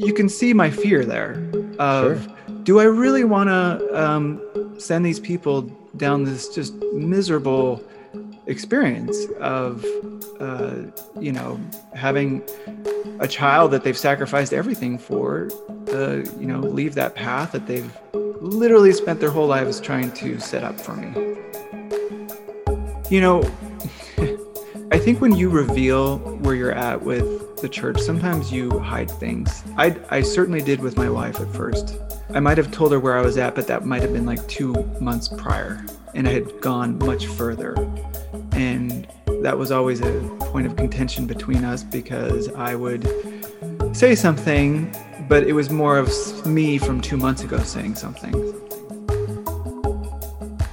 you can see my fear there of Sure. do I really want to um, send these people down this just miserable experience of uh, you know having a child that they've sacrificed everything for uh, you know leave that path that they've literally spent their whole lives trying to set up for me you know i think when you reveal where you're at with the church sometimes you hide things. I, I certainly did with my wife at first. I might have told her where i was at but that might have been like two months prior and i had gone much further. And that was always a point of contention between us because I would say something, but it was more of me from two months ago saying something.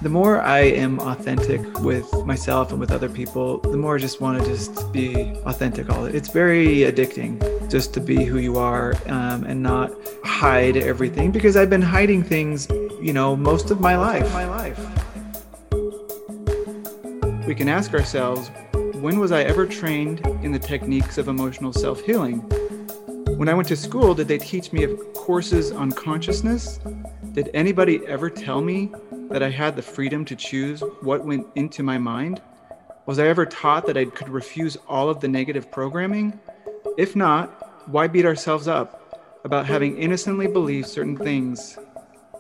The more I am authentic with myself and with other people, the more I just want to just be authentic. All it's very addicting just to be who you are um, and not hide everything because I've been hiding things, you know, most of my life. My life we can ask ourselves when was I ever trained in the techniques of emotional self healing? When I went to school, did they teach me of courses on consciousness? Did anybody ever tell me that I had the freedom to choose what went into my mind? Was I ever taught that I could refuse all of the negative programming? If not, why beat ourselves up about having innocently believed certain things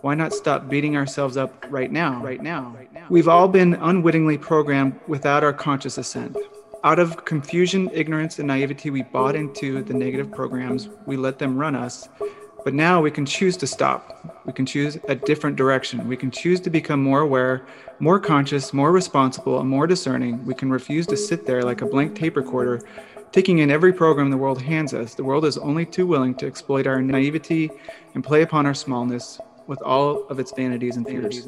why not stop beating ourselves up right now? Right now. We've all been unwittingly programmed without our conscious assent. Out of confusion, ignorance, and naivety, we bought into the negative programs. We let them run us. But now we can choose to stop. We can choose a different direction. We can choose to become more aware, more conscious, more responsible, and more discerning. We can refuse to sit there like a blank tape recorder, taking in every program the world hands us. The world is only too willing to exploit our naivety and play upon our smallness with all of its vanities and fears.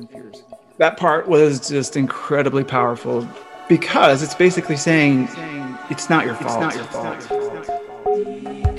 That part was just incredibly powerful because it's basically saying it's not your fault. It's not your fault.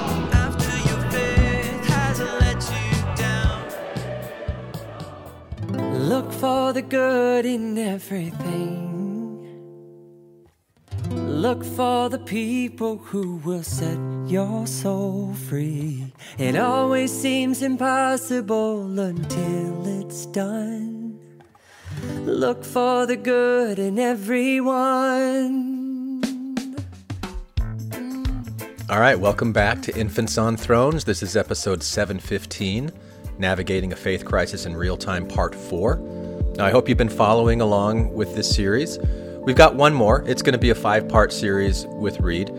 Good in everything. Look for the people who will set your soul free. It always seems impossible until it's done. Look for the good in everyone. All right, welcome back to Infants on Thrones. This is episode 715, Navigating a Faith Crisis in Real Time, Part 4. Now, I hope you've been following along with this series. We've got one more. It's going to be a five part series with Reed.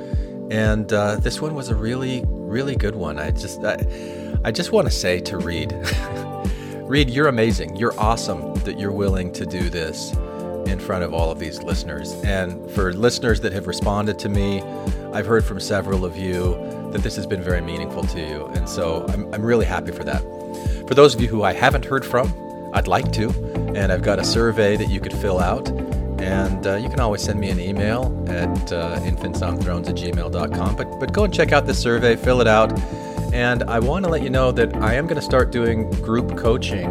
And uh, this one was a really, really good one. I just, I, I just want to say to Reed, Reed, you're amazing. You're awesome that you're willing to do this in front of all of these listeners. And for listeners that have responded to me, I've heard from several of you that this has been very meaningful to you. And so I'm, I'm really happy for that. For those of you who I haven't heard from, I'd like to. And I've got a survey that you could fill out. And uh, you can always send me an email at uh, infantsonthrones at gmail.com. But, but go and check out the survey, fill it out. And I want to let you know that I am going to start doing group coaching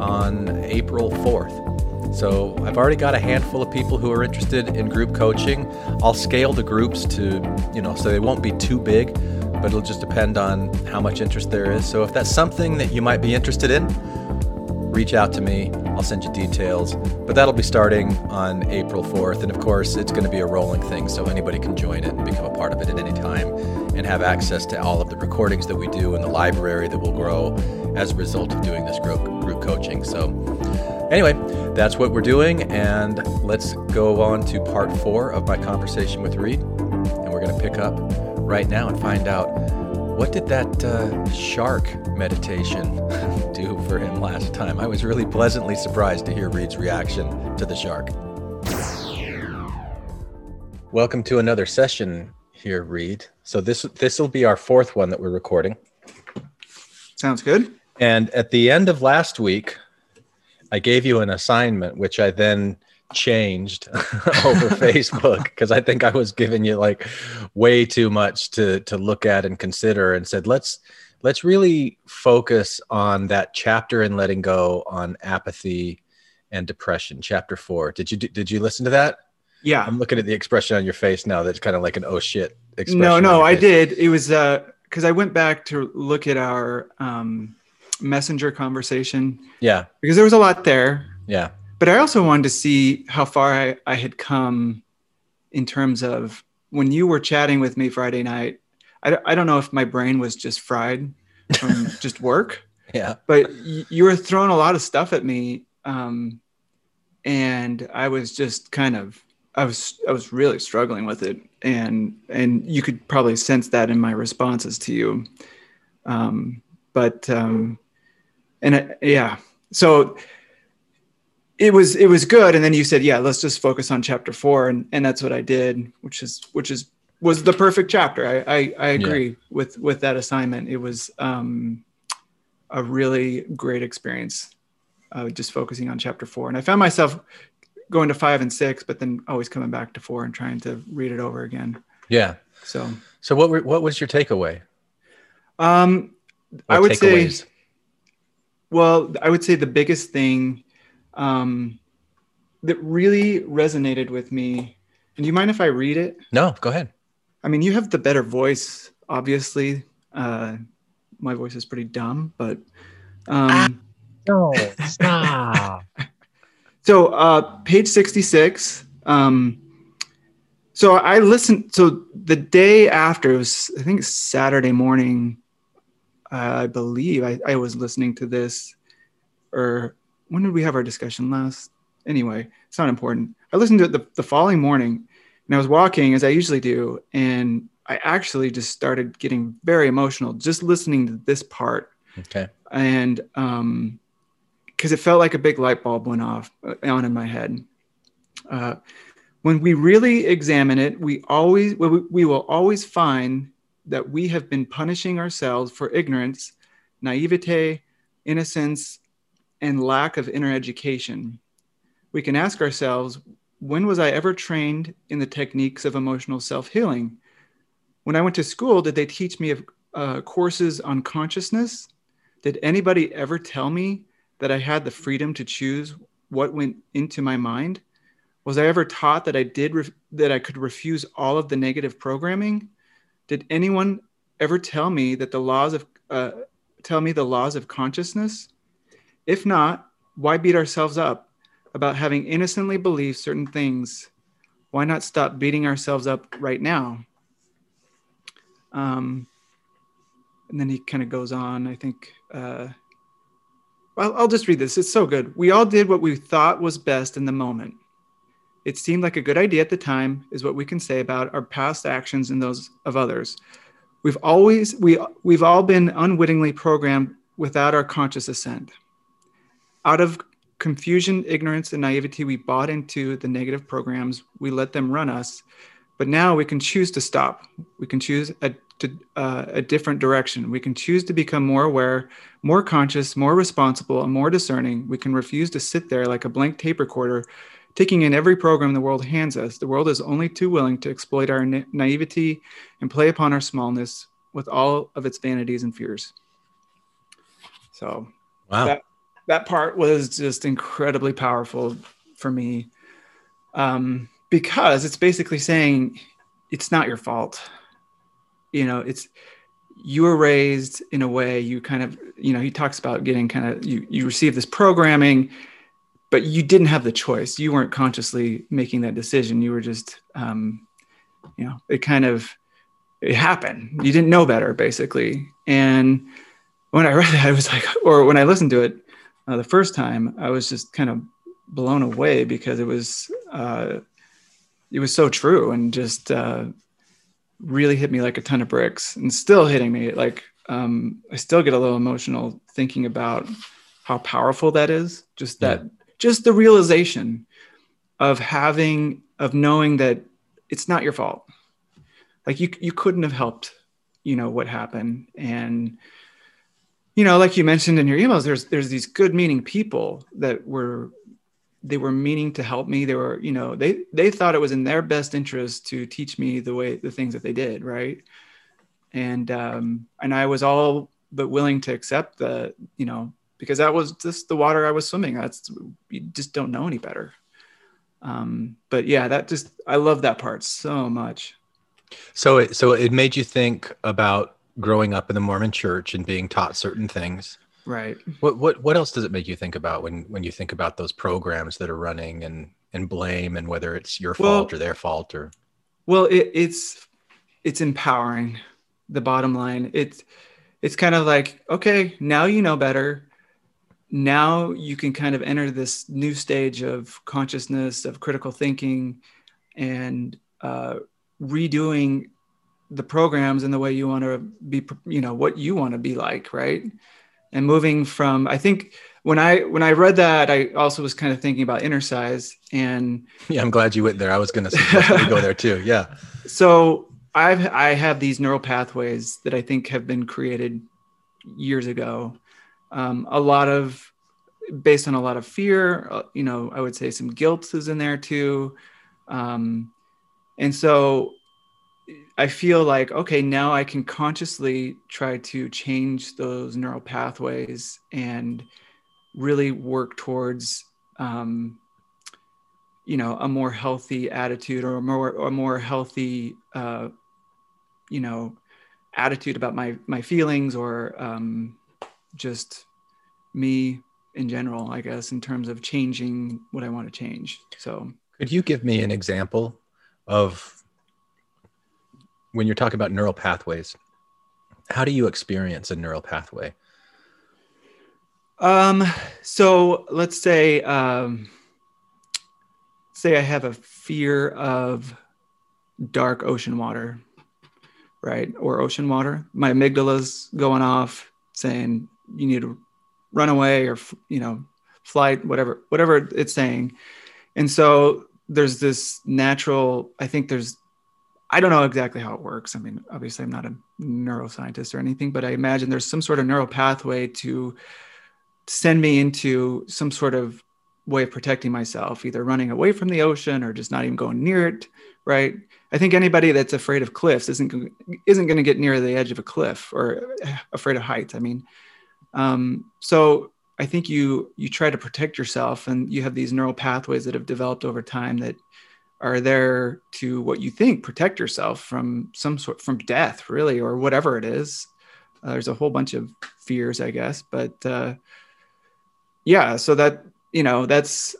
on April 4th. So I've already got a handful of people who are interested in group coaching. I'll scale the groups to, you know, so they won't be too big, but it'll just depend on how much interest there is. So if that's something that you might be interested in, reach out to me. I'll send you details. But that'll be starting on April 4th. And of course, it's going to be a rolling thing, so anybody can join it and become a part of it at any time and have access to all of the recordings that we do in the library that will grow as a result of doing this group, group coaching. So, anyway, that's what we're doing. And let's go on to part four of my conversation with Reed. And we're going to pick up right now and find out what did that uh, shark meditation do for him last time? I was really pleasantly surprised to hear Reed's reaction to the shark. Welcome to another session here Reed. So this this will be our fourth one that we're recording. Sounds good. And at the end of last week, I gave you an assignment, which I then changed over Facebook because I think I was giving you like way too much to to look at and consider, and said let's let's really focus on that chapter in letting go on apathy and depression, chapter four. Did you did you listen to that? Yeah. I'm looking at the expression on your face now. That's kind of like an oh shit expression. No, no, I did. It was uh because I went back to look at our um, messenger conversation Yeah, because there was a lot there, yeah, but I also wanted to see how far I, I had come in terms of when you were chatting with me Friday night. I, I don't know if my brain was just fried from just work, yeah, but you were throwing a lot of stuff at me. Um, and I was just kind of, I was, I was really struggling with it. And, and you could probably sense that in my responses to you. Um, but, um, and I, yeah, so it was, it was good. And then you said, yeah, let's just focus on chapter four. And, and that's what I did, which is, which is, was the perfect chapter. I, I, I agree with, with that assignment. It was, um, a really great experience uh, just focusing on chapter four and i found myself going to five and six but then always coming back to four and trying to read it over again yeah. so So what were, what was your takeaway? um Or i would say well i would say the biggest thing um that really resonated with me and do you mind if i read it no. Go ahead. i mean you have the better voice obviously uh my voice is pretty dumb but um No, stop. So uh, page 66. Um, so I listened. So the day after, it was, I think Saturday morning, uh, I believe I, I was listening to this. Or when did we have our discussion last? Anyway, it's not important. I listened to it the, the following morning and I was walking as I usually do. And I actually just started getting very emotional just listening to this part Okay. and um because it felt like a big light bulb went off uh, on in my head uh, when we really examine it we always we, we will always find that we have been punishing ourselves for ignorance naivete innocence and lack of inner education we can ask ourselves when was i ever trained in the techniques of emotional self-healing when i went to school did they teach me of uh, courses on consciousness did anybody ever tell me that I had the freedom to choose what went into my mind? Was I ever taught that I did that I could refuse all of the negative programming? Did anyone ever tell me that the laws of uh, tell me the laws of consciousness? If not, why beat ourselves up about having innocently believed certain things? Why not stop beating ourselves up right now? Um, and then he kind of goes on. I think uh, I'll, I'll just read this. It's so good. We all did what we thought was best in the moment. It seemed like a good idea at the time, is what we can say about our past actions and those of others. We've always we we've all been unwittingly programmed without our conscious assent. Out of confusion, ignorance, and naivety, we bought into the negative programs. We let them run us. But now we can choose to stop. We can choose a, to, uh, a different direction. We can choose to become more aware, more conscious, more responsible, and more discerning. We can refuse to sit there like a blank tape recorder, taking in every program the world hands us. The world is only too willing to exploit our na- naivety and play upon our smallness with all of its vanities and fears. So Wow. that that part was just incredibly powerful for me um, because it's basically saying it's not your fault. You know it's you were raised in a way you kind of you know he talks about getting kind of you you receive this programming but you didn't have the choice. You weren't consciously making that decision. You were just um, you know it kind of it happened. You didn't know better basically. And when i read that i was like or when i listened to it uh, the first time i was just kind of blown away because it was uh, it was so true and just uh, really hit me like a ton of bricks and still hitting me. Like um, i still get a little emotional thinking about how powerful that is. Just that just the realization of having of knowing that it's not your fault. Like you you couldn't have helped you know what happened. And you know like you mentioned in your emails there's there's these good meaning people that were they were meaning to help me. They were you know they they thought it was in their best interest to teach me the way the things that they did right? And um and i was all but willing to accept the you know because that was just the water i was swimming. That's you just don't know any better. Um but yeah that just i love that part so much. So it so it made you think about growing up in the Mormon church and being taught certain things. right What what what else does it make you think about when when you think about those programs that are running and and blame and whether it's your Well- fault or their fault or Well, it, it's it's empowering. The bottom line, it's it's kind of like okay, now you know better. Now you can kind of enter this new stage of consciousness, of critical thinking, and uh, redoing the programs and the way you want to be, you know, what you want to be like, right? And moving from, I think when I when I read that, I also was kind of thinking about inner size and yeah i'm glad you went there i was going to suggest that go there too yeah so I've I have these neural pathways that I think have been created years ago. Um, a lot of based on a lot of fear. Uh, you know, I would say some guilt is in there too, um, and so I feel like okay, now I can consciously try to change those neural pathways and really work towards um, you know a more healthy attitude or a more a more healthy uh, you know attitude about my my feelings or um, just me in general i guess in terms of changing what i want to change. So could you give me an example of when you're talking about neural pathways how do you experience a neural pathway? Um so let's say um say i have a fear of dark ocean water right? Or ocean water. My amygdala's going off saying you need to run away or you know flight whatever whatever it's saying. And so there's this natural i think there's i don't know exactly how it works. I mean obviously i'm not a neuroscientist or anything but i imagine there's some sort of neural pathway to send me into some sort of way of protecting myself either running away from the ocean or just not even going near it right? I think anybody that's afraid of cliffs isn't isn't going to get near the edge of a cliff or afraid of heights i mean. Um, so I think you you try to protect yourself, and you have these neural pathways that have developed over time that are there to what you think protect yourself from some sort from death, really, or whatever it is. Uh, there's a whole bunch of fears, I guess, but uh, yeah. So that you know that's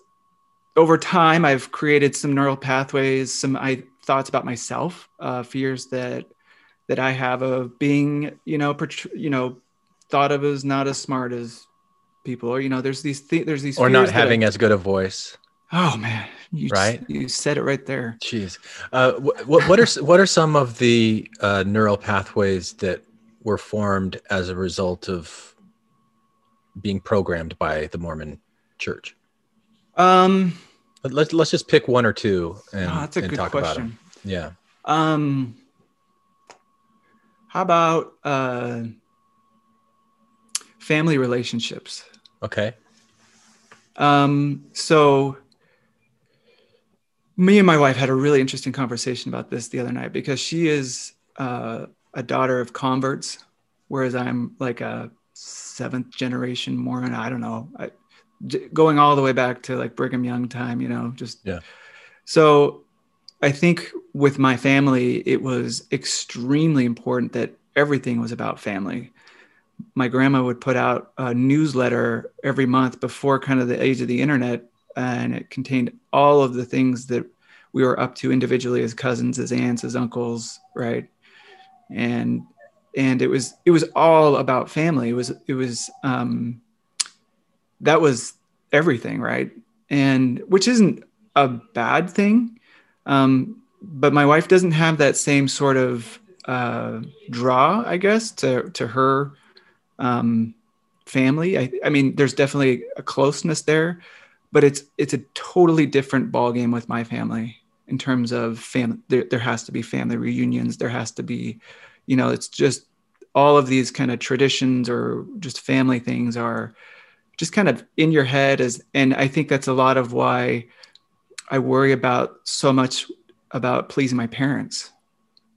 over time I've created some neural pathways, some I thoughts about myself, uh, fears that that I have of being, you know, you know thought of as not as smart as people or you know there's these th- there's these or not having I, as good a voice oh man you right just, you said it right there jeez uh, what, what are what are some of the uh, neural pathways that were formed as a result of being programmed by the mormon church um let's let's just pick one or two and, oh, that's a and good talk question. about them yeah um how about uh family relationships. Okay. Um, so me and my wife had a really interesting conversation about this the other night because she is uh, a daughter of converts, whereas I'm like a seventh generation Mormon. I don't know, I, going all the way back to like Brigham Young time, you know, just yeah. So I think with my family, it was extremely important that everything was about family my grandma would put out a newsletter every month before kind of the age of the internet and it contained all of the things that we were up to individually as cousins as aunts as uncles right? And and it was it was all about family. It was it was um that was everything right? And which isn't a bad thing um but my wife doesn't have that same sort of uh draw i guess to to her um, family. I, I, mean, there's definitely a closeness there, but it's it's a totally different ball game with my family. in terms of family. There, there has to be family reunions. There has to be, you know, it's just all of these kind of traditions or just family things are just kind of in your head as and i think that's a lot of why i worry about so much about pleasing my parents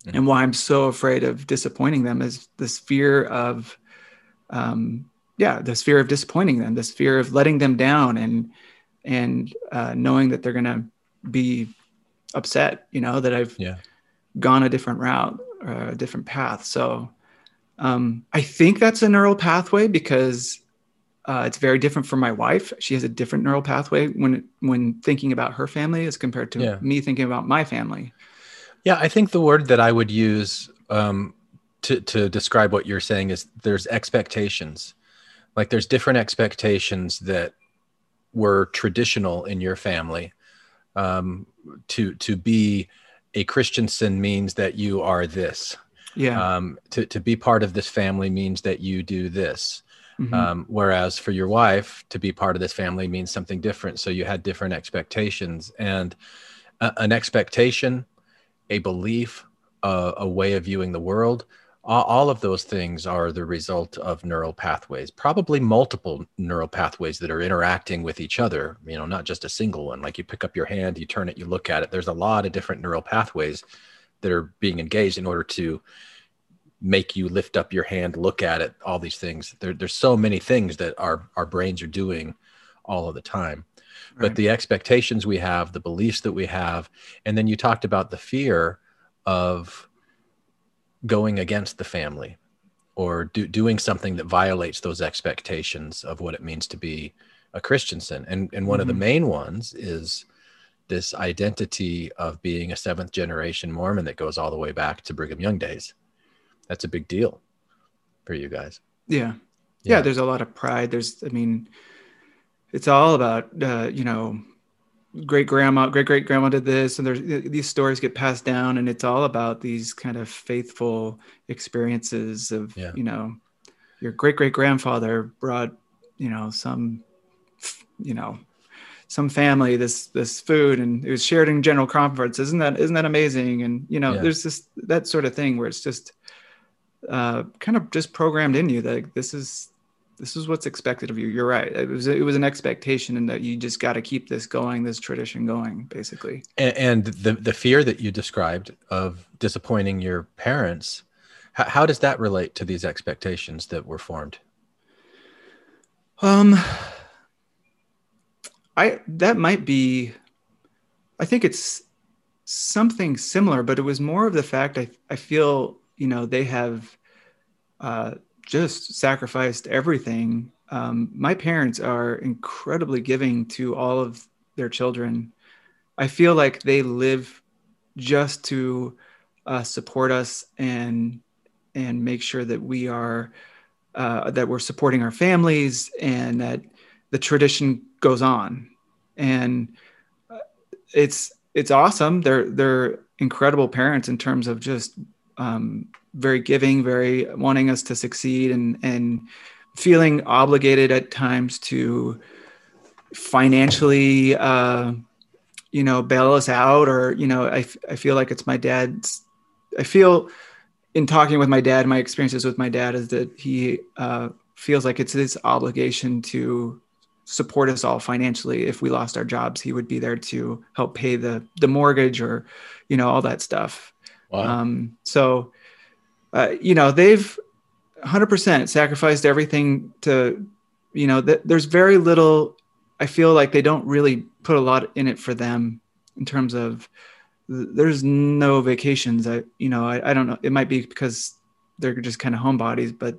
mm-hmm. and why i'm so afraid of disappointing them is this fear of um yeah this fear of disappointing them this fear of letting them down and and uh, knowing that they're gonna be upset you know that i've yeah. gone a different route or a different path so um, I think that's a neural pathway because uh, it's very different from my wife. She has a different neural pathway when when thinking about her family as compared to yeah. me thinking about my family. Yeah, I think the word that I would use um, to to describe what you're saying is there's expectations. Like there's different expectations that were traditional in your family. Um, to to be a Christensen means that you are this yeah. Um, to, to be part of this family means that you do this. Mm-hmm. Um, whereas for your wife, to be part of this family means something different. So you had different expectations and a, an expectation, a belief, uh, a way of viewing the world. All, of those things are the result of neural pathways, probably multiple neural pathways that are interacting with each other, you know, not just a single one. Like you pick up your hand, you turn it, you look at it. There's a lot of different neural pathways that are being engaged in order to make you lift up your hand, look at it, all these things. There, there's so many things that our, our brains are doing all of the time. Right. But the expectations we have, the beliefs that we have, and then you talked about the fear of going against the family or do, doing something that violates those expectations of what it means to be a Christensen. And, and one mm-hmm. of the mm-hmm. main ones is this identity of being a seventh generation Mormon that goes all the way back to Brigham Young days. That's a big deal for you guys. Yeah. Yeah. yeah there's a lot of pride. There's, I mean, it's all about, uh, you know, great grandma, great great grandma did this, and there's these stories get passed down, and it's all about these kind of faithful experiences of, yeah. you know, your great great grandfather brought, you know, some, you know, some family this this food and it was shared in general conference isn't that isn't that amazing and you know yeah. there's this that sort of thing where it's just uh, kind of just programmed in you that this is this is what's expected of you. You're right. It was it was an expectation and that you just got to keep this going this tradition going basically. And, and, the the fear that you described of disappointing your parents how, how does that relate to these expectations that were formed? Um I that might be I think it's something similar, but it was more of the fact I, I feel, you know, they have uh, just sacrificed everything. Um, my parents are incredibly giving to all of their children. I feel like they live just to uh, support us and and make sure that we are uh, that we're supporting our families and that the tradition goes on and uh, it's it's awesome they're they're incredible parents in terms of just um, very giving very wanting us to succeed and and feeling obligated at times to financially uh, you know bail us out or you know I, I feel like it's my dad's i feel in talking with my dad my experiences with my dad is that he uh, feels like it's his obligation to support us all financially. If we lost our jobs he would be there to help pay the the mortgage or you know all that stuff wow. um, so uh, you know they've 100% sacrificed everything to you know th- there's very little i feel like they don't really put a lot in it for them in terms of there's no vacations i you know I, I don't know it might be because they're just kind of homebodies but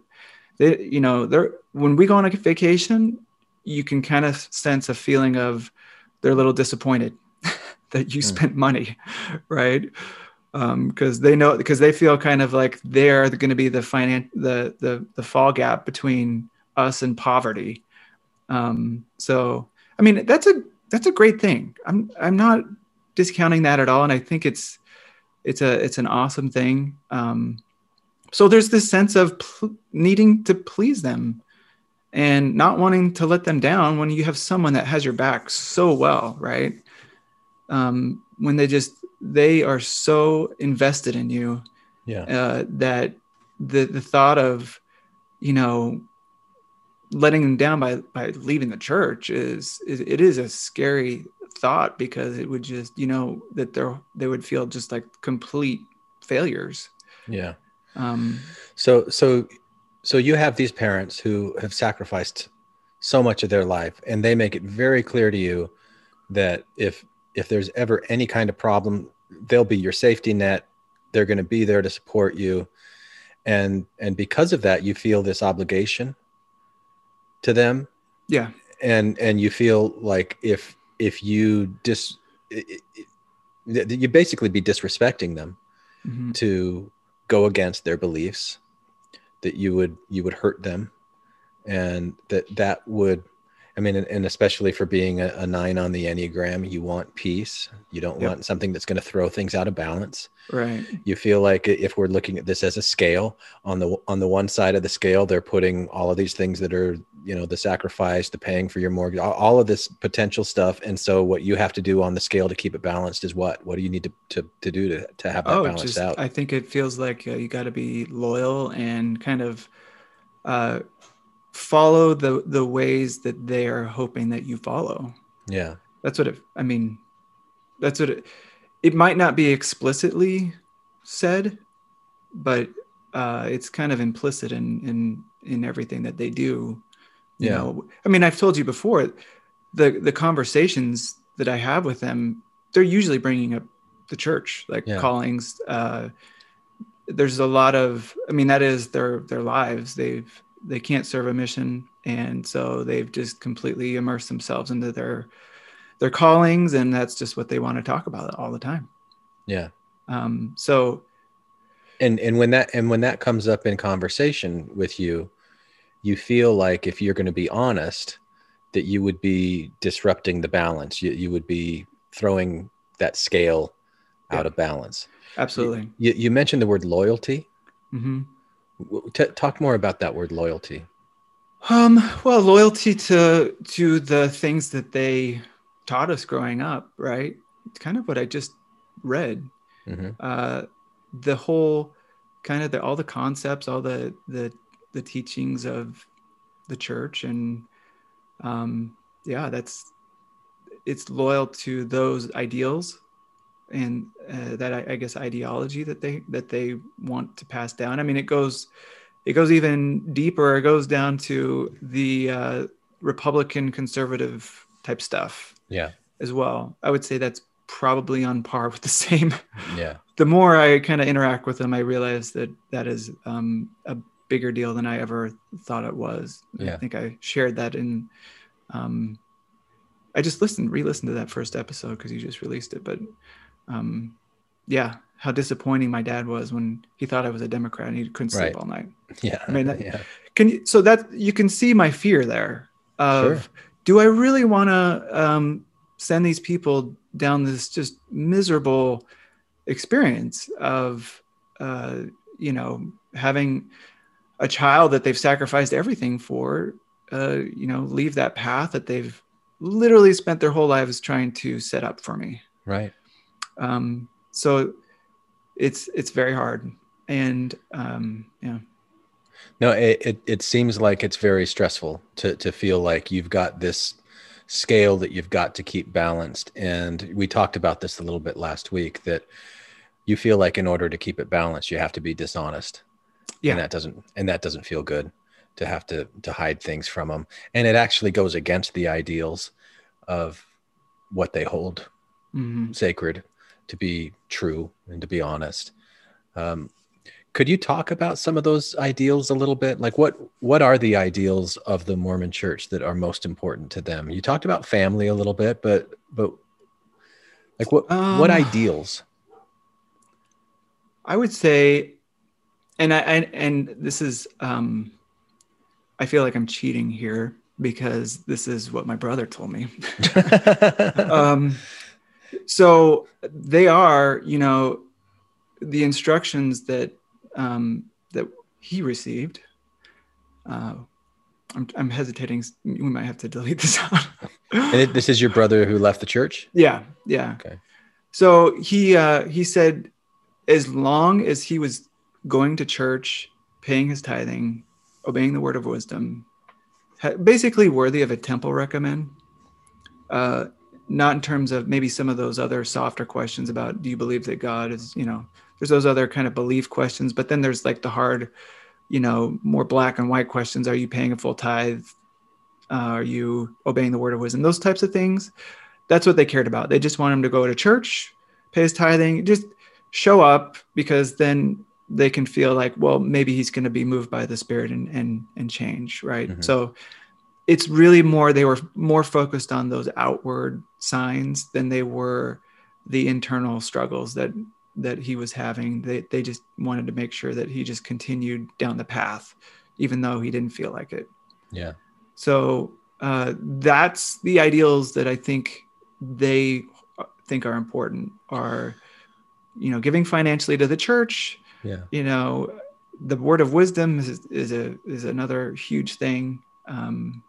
they you know they're when we go on a vacation you can kind of sense a feeling of they're a little disappointed that you mm. spent money, right? Because um, they know because they feel kind of like they're going to be the finance the the the fall gap between us and poverty. Um, so I mean that's a that's a great thing. I'm I'm not discounting that at all, and I think it's it's a it's an awesome thing. Um, so there's this sense of pl- needing to please them and not wanting to let them down when you have someone that has your back so well, right? Um, when they just they are so invested in you Yeah. uh, that the the thought of you know letting them down by by leaving the church is, is it is a scary thought because it would just you know that they're they would feel just like complete failures Yeah. um So so so you have these parents who have sacrificed so much of their life and they make it very clear to you that if if there's ever any kind of problem they'll be your safety net. They're going to be there to support you. And and because of that you feel this obligation to them. Yeah. And and you feel like if if you dis i- i- that you basically be disrespecting them mhm. to go against their beliefs that you would you would hurt them. And that that would i mean and, and especially for being a, a nine on the enneagram you want peace. You don't Yep. want something that's going to throw things out of balance. Right. You feel like if we're looking at this as a scale on the on the one side of the scale they're putting all of these things that are you know the sacrifice the paying for your mortgage all, of this potential stuff. And so what you have to do on the scale to keep it balanced is what? What do you need to to, to do to, to have that oh balanced just out? I think it feels like uh, you got to be loyal and kind of uh follow the the ways that they are hoping that you follow yeah that's what it i mean that's what it it might not be explicitly said but uh it's kind of implicit in in in everything that they do you Yeah. know i mean i've told you before the the conversations that i have with them they're usually bringing up the church like Yeah. callings uh there's a lot of i mean that is their their lives they've they can't serve a mission. And so they've just completely immersed themselves into their their callings. And that's just what they want to talk about all the time. Yeah. Um so and and when that and when that comes up in conversation with you you feel like if you're going to be honest that you would be disrupting the balance. You, you would be throwing that scale out of balance. Absolutely. you, you mentioned the word loyalty. Hmm W- t- talk more about that word loyalty. Um well loyalty to to the things that they taught us growing up right? It's kind of what i just read. Hmm uh, the whole kind of the, all the concepts, all the the the teachings of the church, and um, yeah, that's it's loyal to those ideals and uh, that I, I guess ideology that they that they want to pass down. I mean, it goes it goes even deeper. It goes down to the uh, Republican conservative type stuff yeah as well. I would say that's probably on par with the same yeah the more I kind of interact with them, I realize that that is um, a bigger deal than I ever thought it was. Yeah. I think I shared that in. Um, I just listened, re-listened to that first episode because you just released it. But um, yeah, how disappointing my dad was when he thought I was a Democrat and he couldn't sleep Right. all night. yeah I mean, that- yeah Can you? So that you can see my fear there of Sure. do I really want to um, send these people down this just miserable experience of uh, you know having a child that they've sacrificed everything for uh, you know leave that path that they've literally spent their whole lives trying to set up for me right um, so it's it's very hard and um, yeah No, it, it, it seems like it's very stressful to, to feel like you've got this scale that you've got to keep balanced. And we talked about this a little bit last week that you feel like in order to keep it balanced, you have to be dishonest. Yeah. And that doesn't, and that doesn't feel good to have to, to hide things from them. And it actually goes against the ideals of what they hold Mhm. sacred to be true and to be honest. Um, could you talk about some of those ideals a little bit? Like what what are the ideals of the mormon church that are most important to them? You talked about family a little bit but but like what what Um, ideals? I would say, and I and, and this is um, I feel like I'm cheating here because this is what my brother told me. um, so they are, you know, the instructions that um, that he received. Uh, I'm, I'm hesitating. We might have to delete this out. and it, this is your brother who left the church yeah, yeah. Okay. So he uh, he said, as long as he was going to church, paying his tithing, obeying the word of wisdom, basically worthy of a temple recommend. Uh, not in terms of maybe some of those other softer questions about do you believe that God is, you know, there's those other kind of belief questions, but then there's like the hard, you know, more black and white questions. Are you paying a full tithe? Uh, are you obeying the word of wisdom? Those types of things. That's what they cared about. They just want him to go to church, pay his tithing, just show up because then they can feel like, well, maybe he's going to be moved by the spirit and and and change, right? Mhm. So it's really more they were more focused on those outward signs than they were the internal struggles that that he was having they they just wanted to make sure that he just continued down the path even though he didn't feel like it Yeah. so uh, that's the ideals that i think they think are important are you know giving financially to the church Yeah. you know the word of wisdom is, is a is another huge thing um,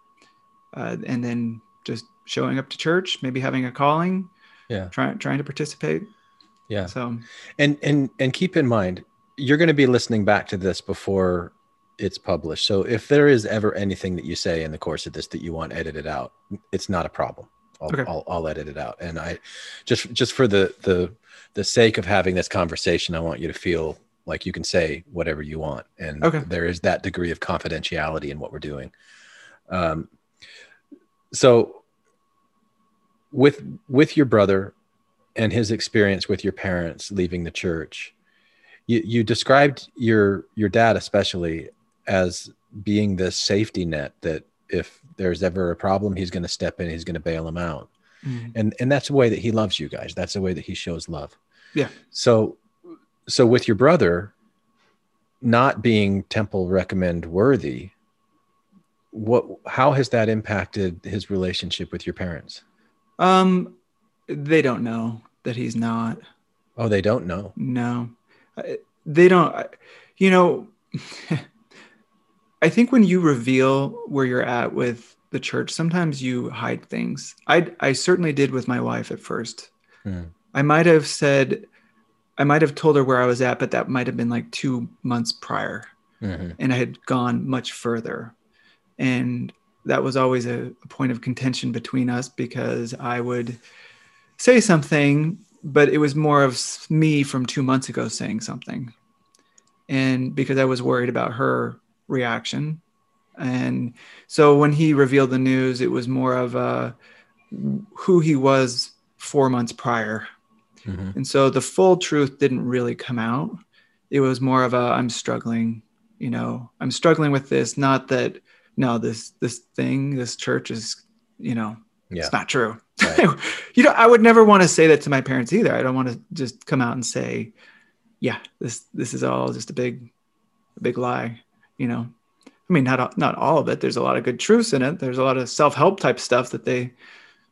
uh, and then just showing up to church maybe having a calling Yeah. trying trying to participate Yeah. so And and and keep in mind, you're going to be listening back to this before it's published. So if there is ever anything that you say in the course of this that you want edited out, it's not a problem. I'll, Okay. I'll, I'll edit it out. And I just just for the the the sake of having this conversation, I want you to feel like you can say whatever you want, and Okay. there is that degree of confidentiality in what we're doing. Um, so with with your brother and his experience with your parents leaving the church you, you described your your dad especially as being the safety net that if there's ever a problem he's going to step in he's going to bail him out. Mm, and and that's the way that he loves you guys. That's the way that he shows love. Yeah. so so with your brother not being temple recommend worthy what how has that impacted his relationship with your parents um they don't know that he's not oh they don't know No, they don't. You know, I think when you reveal where you're at with the church, sometimes you hide things. I I certainly did with my wife at first. Hmm. I might have said, I might have told her where I was at, but that might have been like two months prior, Mhm. and I had gone much further, and that was always a, a point of contention between us because I would say something, but it was more of me from two months ago saying something. And because I was worried about her reaction. And so when he revealed the news, it was more of uh, who he was four months prior. Mhm. And so the full truth didn't really come out. It was more of a I'm struggling, you know, I'm struggling with this. Not that no, this this thing, this church is, you know, yeah it's not true. Right. you know, I would never want to say that to my parents either. I don't want to just come out and say, yeah, this this is all just a big a big lie, you know. I mean, not all- not all of it. There's a lot of good truths in it. There's a lot of self-help type stuff that they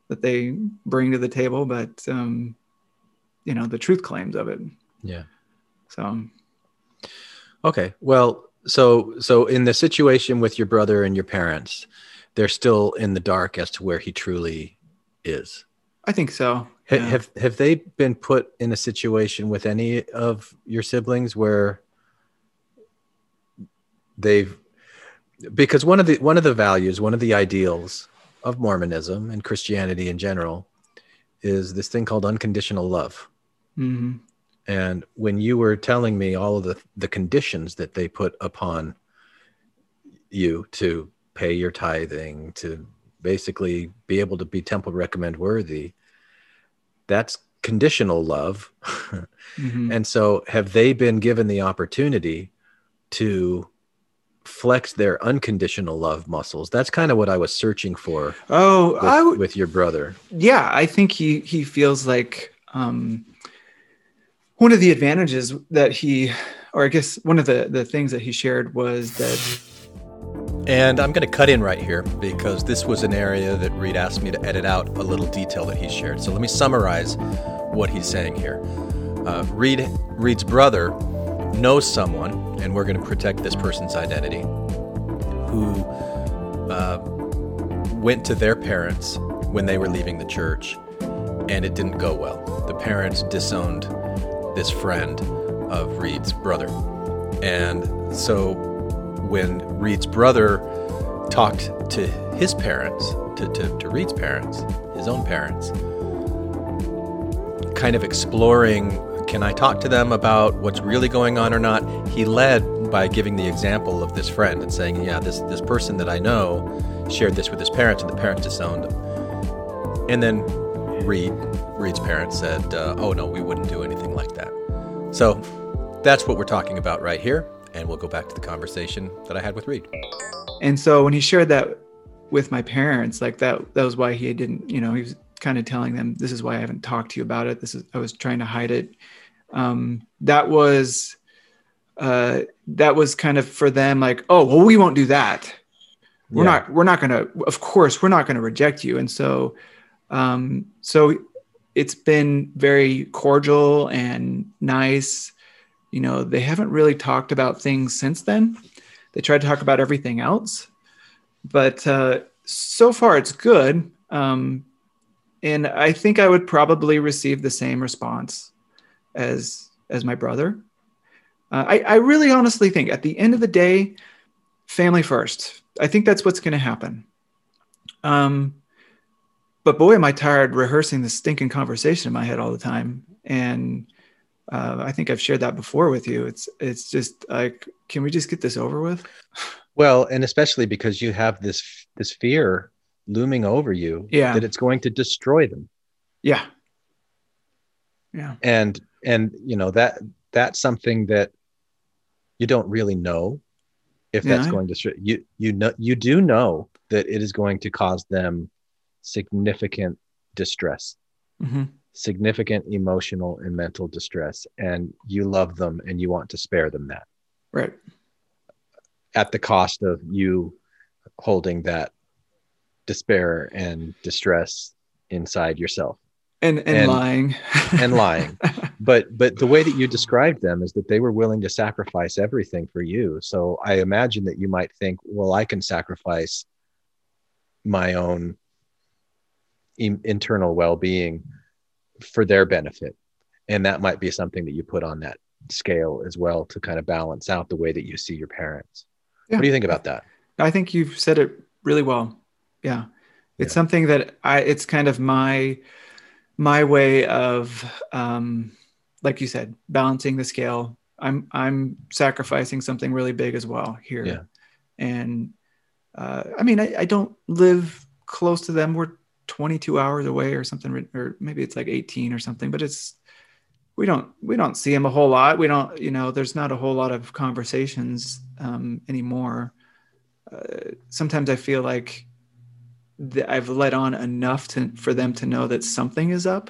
that they bring to the table, but um you know, the truth claims of it. yeah So, Okay. Well, so so in the situation with your brother and your parents, they're still in the dark as to where he truly is. I think so. Ha- Yeah. Have have they been put in a situation with any of your siblings where they've because one of the one of the values, one of the ideals of Mormonism and Christianity in general is this thing called unconditional love. Mhm. And when you were telling me all of the, the conditions that they put upon you to pay your tithing, to basically be able to be temple recommend worthy, that's conditional love. Mhm. and so have they been given the opportunity to flex their unconditional love muscles? That's kind of what I was searching for Oh, with, I with your brother. yeah i think he he feels like um one of the advantages that he or i guess one of the the things that he shared was that And I'm going to cut in right here because this was an area that Reed asked me to edit out a little detail that he shared. So let me summarize what he's saying here. Uh, Reed, Reed's brother knows someone, and we're going to protect this person's identity, who uh, went to their parents when they were leaving the church and it didn't go well. The parents disowned this friend of Reed's brother. And so when Reed's brother talked to his parents, to, to, to Reed's parents, his own parents, kind of exploring can I talk to them about what's really going on or not? He led by giving the example of this friend and saying, yeah, this, this person that I know shared this with his parents, and the parents disowned him. And then Reed, Reed's parents said, uh, oh, no, we wouldn't do anything like that. So that's what we're talking about right here. And we'll go back to the conversation that I had with Reed. And so when he shared that with my parents, like that, that was why he didn't, you know, he was kind of telling them, this is why I haven't talked to you about it. This is, I was trying to hide it. Um, that was, uh, that was kind of for them like, oh, well, we won't do that. We're Yeah. not, we're not going to, of course, we're not going to reject you. And so, um, so it's been very cordial and nice. You know, they haven't really talked about things since then. They tried to talk about everything else, but uh, so far it's good. Um, and I think I would probably receive the same response as as my brother. Uh, I, I really honestly think at the end of the day, family first. I think that's what's going to happen. Um, but boy, am I tired rehearsing this stinking conversation in my head all the time. And uh, I think I've shared that before with you. It's it's just like, can we just get this over with? Well, and especially because you have this this fear looming over you Yeah. that it's going to destroy them. Yeah. Yeah. and and you know that that's something that you don't really know if Yeah, that's I- going to you you know you do know that it is going to cause them significant distress hmm significant emotional and mental distress and you love them and you want to spare them that. Right. at the cost of you holding that despair and distress inside yourself. And and, And- lying. and lying. But but the way that you described them is that they were willing to sacrifice everything for you. So i imagine that you might think well i can sacrifice my own internal well-being for their benefit and that might be something that you put on that scale as well to kind of balance out the way that you see your parents Yeah. what do you think about that I think you've said it really well. Yeah. It's Yeah. something that I it's kind of my my way of um like you said, balancing the scale. I'm I'm sacrificing something really big as well here. Yeah. And uh I mean I, I don't live close to them. We're 22 hours away or something or maybe it's like 18 or something, but it's we don't we don't see him a whole lot. We don't, you know, there's not a whole lot of conversations um anymore sometimes I feel like I've let on enough to for them to know that something is up.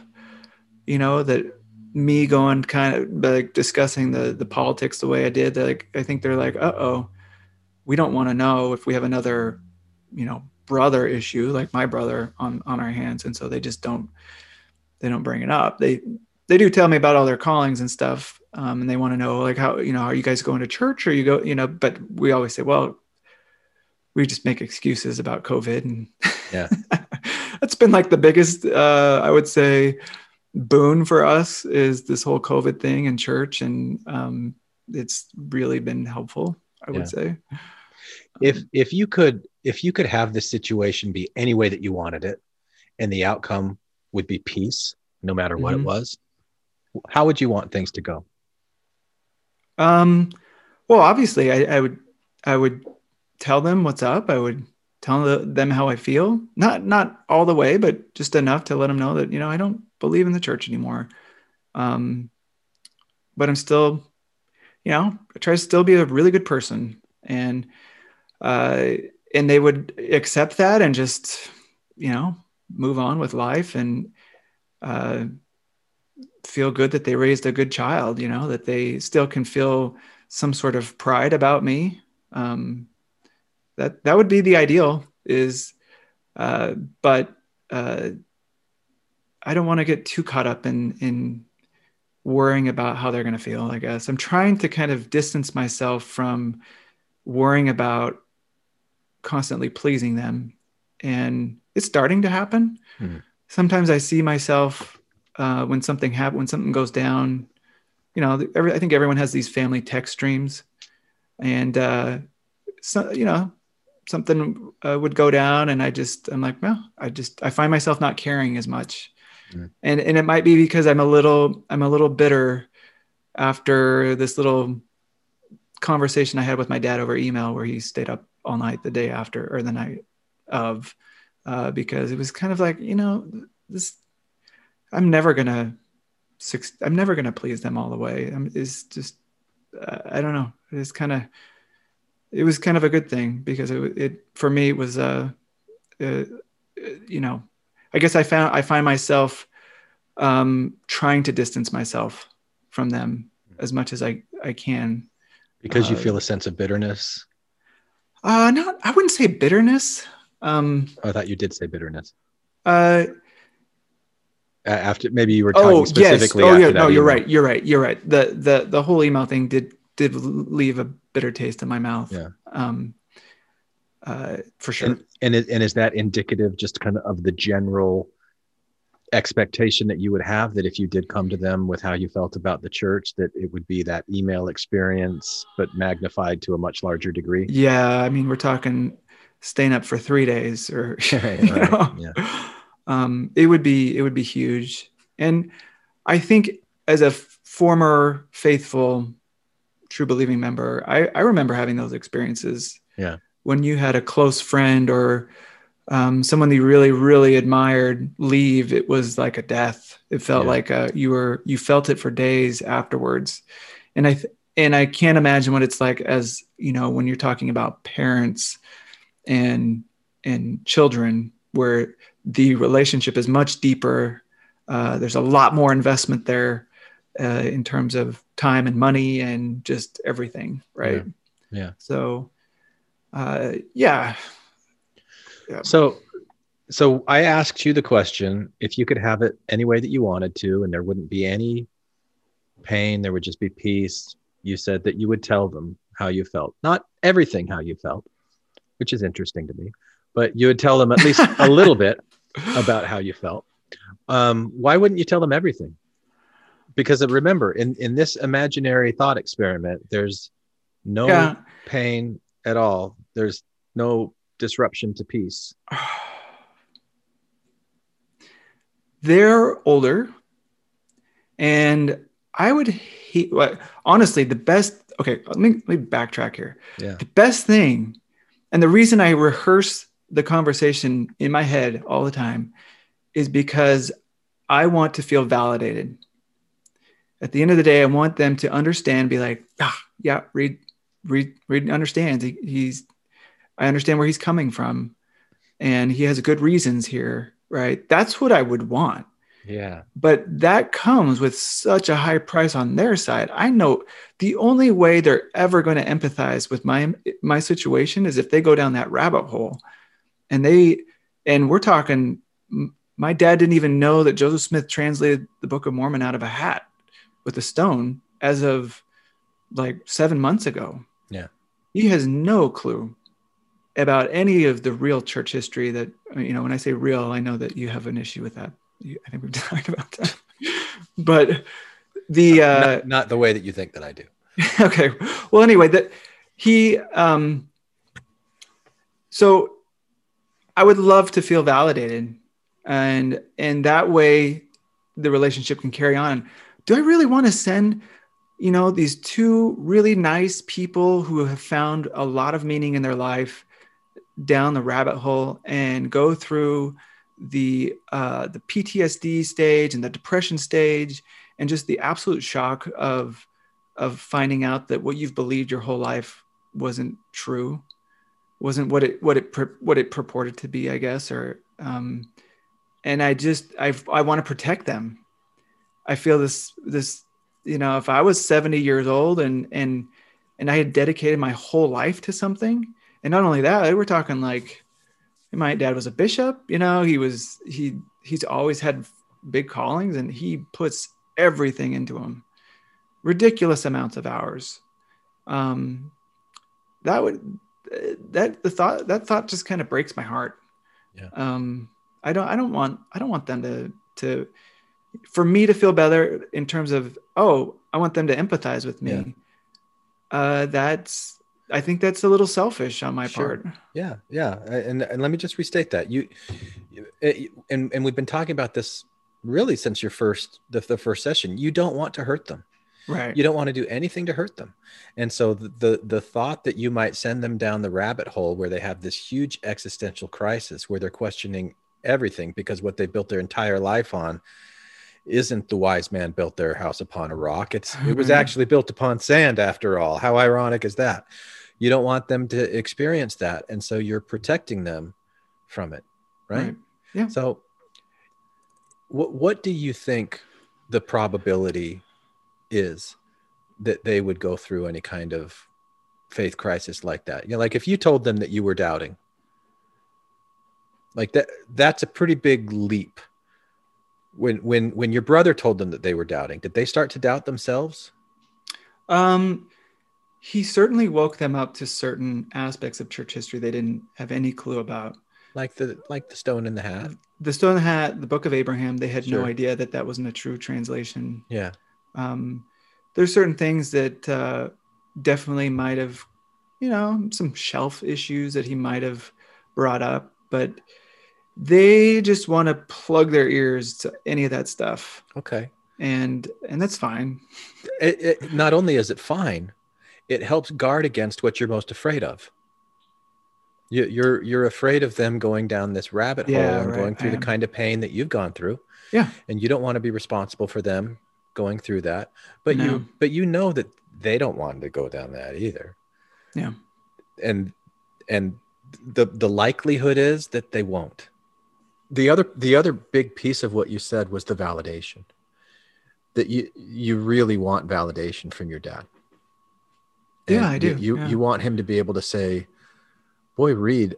You know that me going kind of like discussing the the politics the way I did. Like I think they're like, uh oh, we don't want to know if we have another, you know, brother issue like my brother on on our hands, and so they just don't they don't bring it up. They they do tell me about all their callings and stuff, um, and they want to know like how you know are you guys going to church or you go you know, but we always say well we just make excuses about COVID and Yeah. that's been like the biggest uh, I would say boon for us is this whole COVID thing in church and um, it's really been helpful I would Yeah. say if if you could if you could have this situation be any way that you wanted it and the outcome would be peace no matter what Mhm. it was how would you want things to go? Um, well obviously I, I would I would tell them what's up. I would tell them how I feel. Not not all the way but just enough to let them know that you know I don't believe in the church anymore. Um, but I'm still you know, I try to still be a really good person. And uh and they would accept that and just, you know, move on with life and uh feel good that they raised a good child, you know, that they still can feel some sort of pride about me. Um that that would be the ideal is uh but uh I don't want to get too caught up in in worrying about how they're going to feel i guess i'm trying to kind of distance myself from worrying about constantly pleasing them and it's starting to happen Mhm. sometimes I see myself uh, when something happens, when something goes down. You know, every, I think everyone has these family text streams, and uh, so you know, something uh, would go down, and I just I'm like, well, I just I find myself not caring as much, Mm. and and it might be because I'm a little I'm a little bitter after this little conversation I had with my dad over email where he stayed up all night the day after or the night of uh, because it was kind of like you know this I'm never gonna I'm never gonna please them all the way. I'm, it's just uh, I don't know. It's kind of it was kind of a good thing because it it for me it was uh, uh you know I guess I found I find myself um, trying to distance myself from them as much as I I can. Because you Uh, feel a sense of bitterness. Uh, not I wouldn't say bitterness. Um, Oh, I thought you did say bitterness. uh, After maybe you were talking oh yes. specifically. Oh after yeah. No, you're email. right. You're right. You're right. The the the whole email thing did did leave a bitter taste in my mouth. Yeah. Um. Uh, for sure. And and, it, and is that indicative just kind of of the general expectation that you would have that if you did come to them with how you felt about the church, that it would be that email experience, but magnified to a much larger degree? Yeah, I mean, we're talking staying up for three days, or Right, you right, yeah. um, it would be it would be huge. And I think as a f- former faithful, true believing member, I, I remember having those experiences. Yeah. When you had a close friend or um, someone you really really admired leave, it was like a death. It felt Yeah. like uh you were you felt it for days afterwards. And I th- and I can't imagine what it's like as you know when you're talking about parents and and children where the relationship is much deeper. Uh, there's a lot more investment there uh, in terms of time and money and just everything, right? Yeah. So, uh, yeah, So, so I asked you the question: if you could have it any way that you wanted to, and there wouldn't be any pain, there would just be peace. You said that you would tell them how you felt, not everything how you felt, which is interesting to me, but you would tell them at least a little bit about how you felt. Um, why wouldn't you tell them everything? Because uh, remember, in in this imaginary thought experiment, there's no yeah. pain at all. There's no disruption to peace. They're older, and I would hate. Well, honestly, the best. Okay, let me let me backtrack here. Yeah. the best thing and the reason i rehearse the conversation in my head all the time is because i want to feel validated at the end of the day i want them to understand be like ah, yeah Reed, read, reed understands he, he's i understand where he's coming from and he has good reasons here right that's what i would want Yeah. but that comes with such a high price on their side i know the only way they're ever going to empathize with my my situation is if they go down that rabbit hole and they and we're talking my dad didn't even know that joseph smith translated the book of mormon out of a hat with a stone as of like seven months ago Yeah. he has no clue about any of the real church history that you know when i say real i know that you have an issue with that. I think we've talked about that. But the uh not, not the way that you think that I do. okay. Well anyway that he um so i would love to feel validated and and that way the relationship can carry on. Do i really want to send you know these two really nice people who have found a lot of meaning in their life down the rabbit hole and go through the uh, the PTSD stage and the depression stage and just the absolute shock of of finding out that what you've believed your whole life wasn't true wasn't what it what it what it purported to be i guess or um and i just i i want to protect them. I feel this this you know if i was 70 years old and and and i had dedicated my whole life to something and not only that we're talking like my dad was a bishop you know he was he he's always had big callings and he puts everything into them ridiculous amounts of hours um that would that the thought that thought just kind of breaks my heart Yeah. um I don't I don't want I don't want them to to for me to feel better in terms of oh I want them to empathize with me. Yeah. Uh, that's I think that's a little selfish on my Sure. part. Yeah, yeah, and and let me just restate that you, and and we've been talking about this really since your first the, the first session. You don't want to hurt them. Right. You don't want to do anything to hurt them, and so the, the the thought that you might send them down the rabbit hole where they have this huge existential crisis where they're questioning everything because what they built their entire life on isn't the wise man built their house upon a rock. It's it was mm-hmm. actually built upon sand after all. How ironic is that? You don't want them to experience that. And so you're protecting them from it. Right. Right. Yeah. So what what do you think the probability is that they would go through any kind of faith crisis like that? You know, like if you told them that you were doubting, like that that's a pretty big leap. When when when your brother told them that they were doubting, did they start to doubt themselves? Um, he certainly woke them up to certain aspects of church history they didn't have any clue about. Like the like the stone in the hat? The Stone Hat, the Book of Abraham, they had Sure. no idea that that wasn't a true translation. Yeah. Um, there's certain things that uh, definitely might have, you know, some shelf issues that he might have brought up, but they just want to plug their ears to any of that stuff, Okay. and and that's fine. it, it, not only is it fine, it helps guard against what you're most afraid of. You, you're you're afraid of them going down this rabbit hole Yeah, and right, going through the kind of pain that you've gone through, Yeah, and you don't want to be responsible for them going through that. But No. you but you know that they don't want to go down that either. Yeah. and and the the likelihood is that they won't. The other the other big piece of what you said was the validation. That you you really want validation from your dad. Yeah, And I do, You yeah. you want him to be able to say, "Boy, Reed,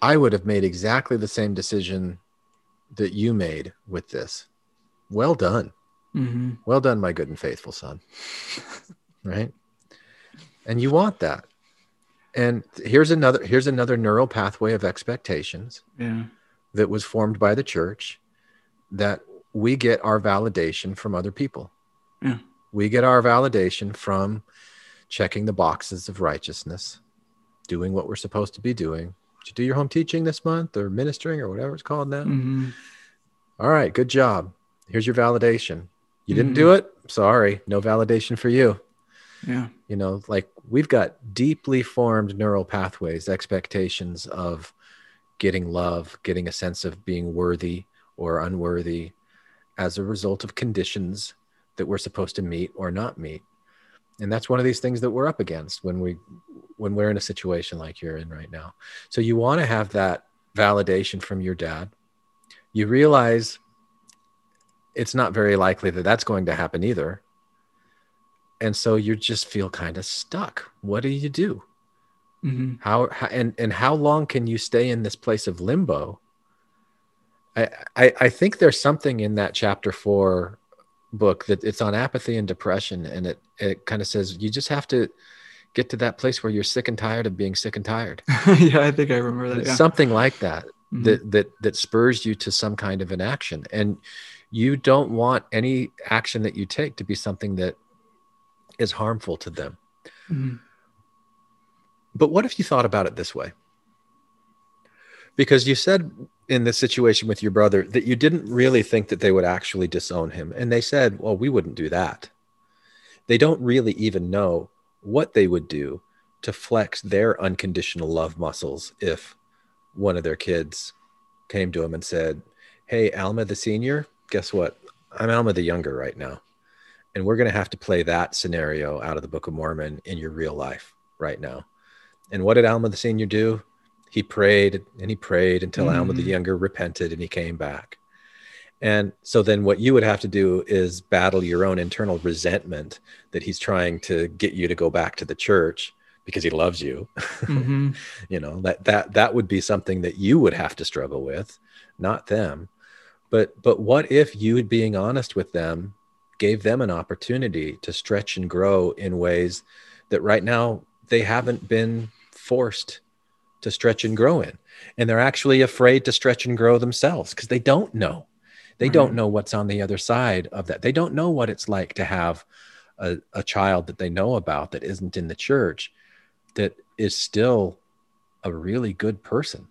I would have made exactly the same decision that you made with this. Well done." hmm Well done, my good and faithful son. right? And you want that. And here's another here's another neural pathway of expectations yeah, that was formed by the church that we get our validation from other people. Yeah. We get our validation from checking the boxes of righteousness, doing what we're supposed to be doing. Did you do your home teaching this month or ministering or whatever it's called now? hmm All right, good job. Here's your validation. You didn't Mhm. do it? Sorry, no validation for you. yeah, You know, like we've got deeply formed neural pathways, expectations of getting love, getting a sense of being worthy or unworthy as a result of conditions that we're supposed to meet or not meet. And that's one of these things that we're up against when we when we're in a situation like you're in right now. So you want to have that validation from your dad. You realize it's not very likely that that's going to happen either and so you just feel kind of stuck what do you do hmm how, how and and how long can you stay in this place of limbo I, I i think there's something in that chapter four book that it's on apathy and depression and it it kind of says you just have to get to that place where you're sick and tired of being sick and tired yeah. I think I remember that. Yeah. something like that Mhm. that that that spurs you to some kind of an action and you don't want any action that you take to be something that is harmful to them Mhm. But what if you thought about it this way? Because you said in this situation with your brother that you didn't really think that they would actually disown him. And they said, well, we wouldn't do that. They don't really even know what they would do to flex their unconditional love muscles if one of their kids came to him and said, Hey, Alma the senior, guess what? I'm Alma the younger right now. And we're going to have to play that scenario out of the Book of Mormon in your real life right now. And what did Alma the senior do? He prayed and he prayed until Alma the Mhm. younger repented and he came back. And so then what you would have to do is battle your own internal resentment that he's trying to get you to go back to the church because he loves you. Mhm. you know, that that that would be something that you would have to struggle with, not them. But but what if you being honest with them gave them an opportunity to stretch and grow in ways that right now they haven't been forced to stretch and grow in. And they're actually afraid to stretch and grow themselves because they don't know. They don't know what's on the other side of that. They don't know what it's like to have a, a child that they know about that isn't in the church that is still a really good person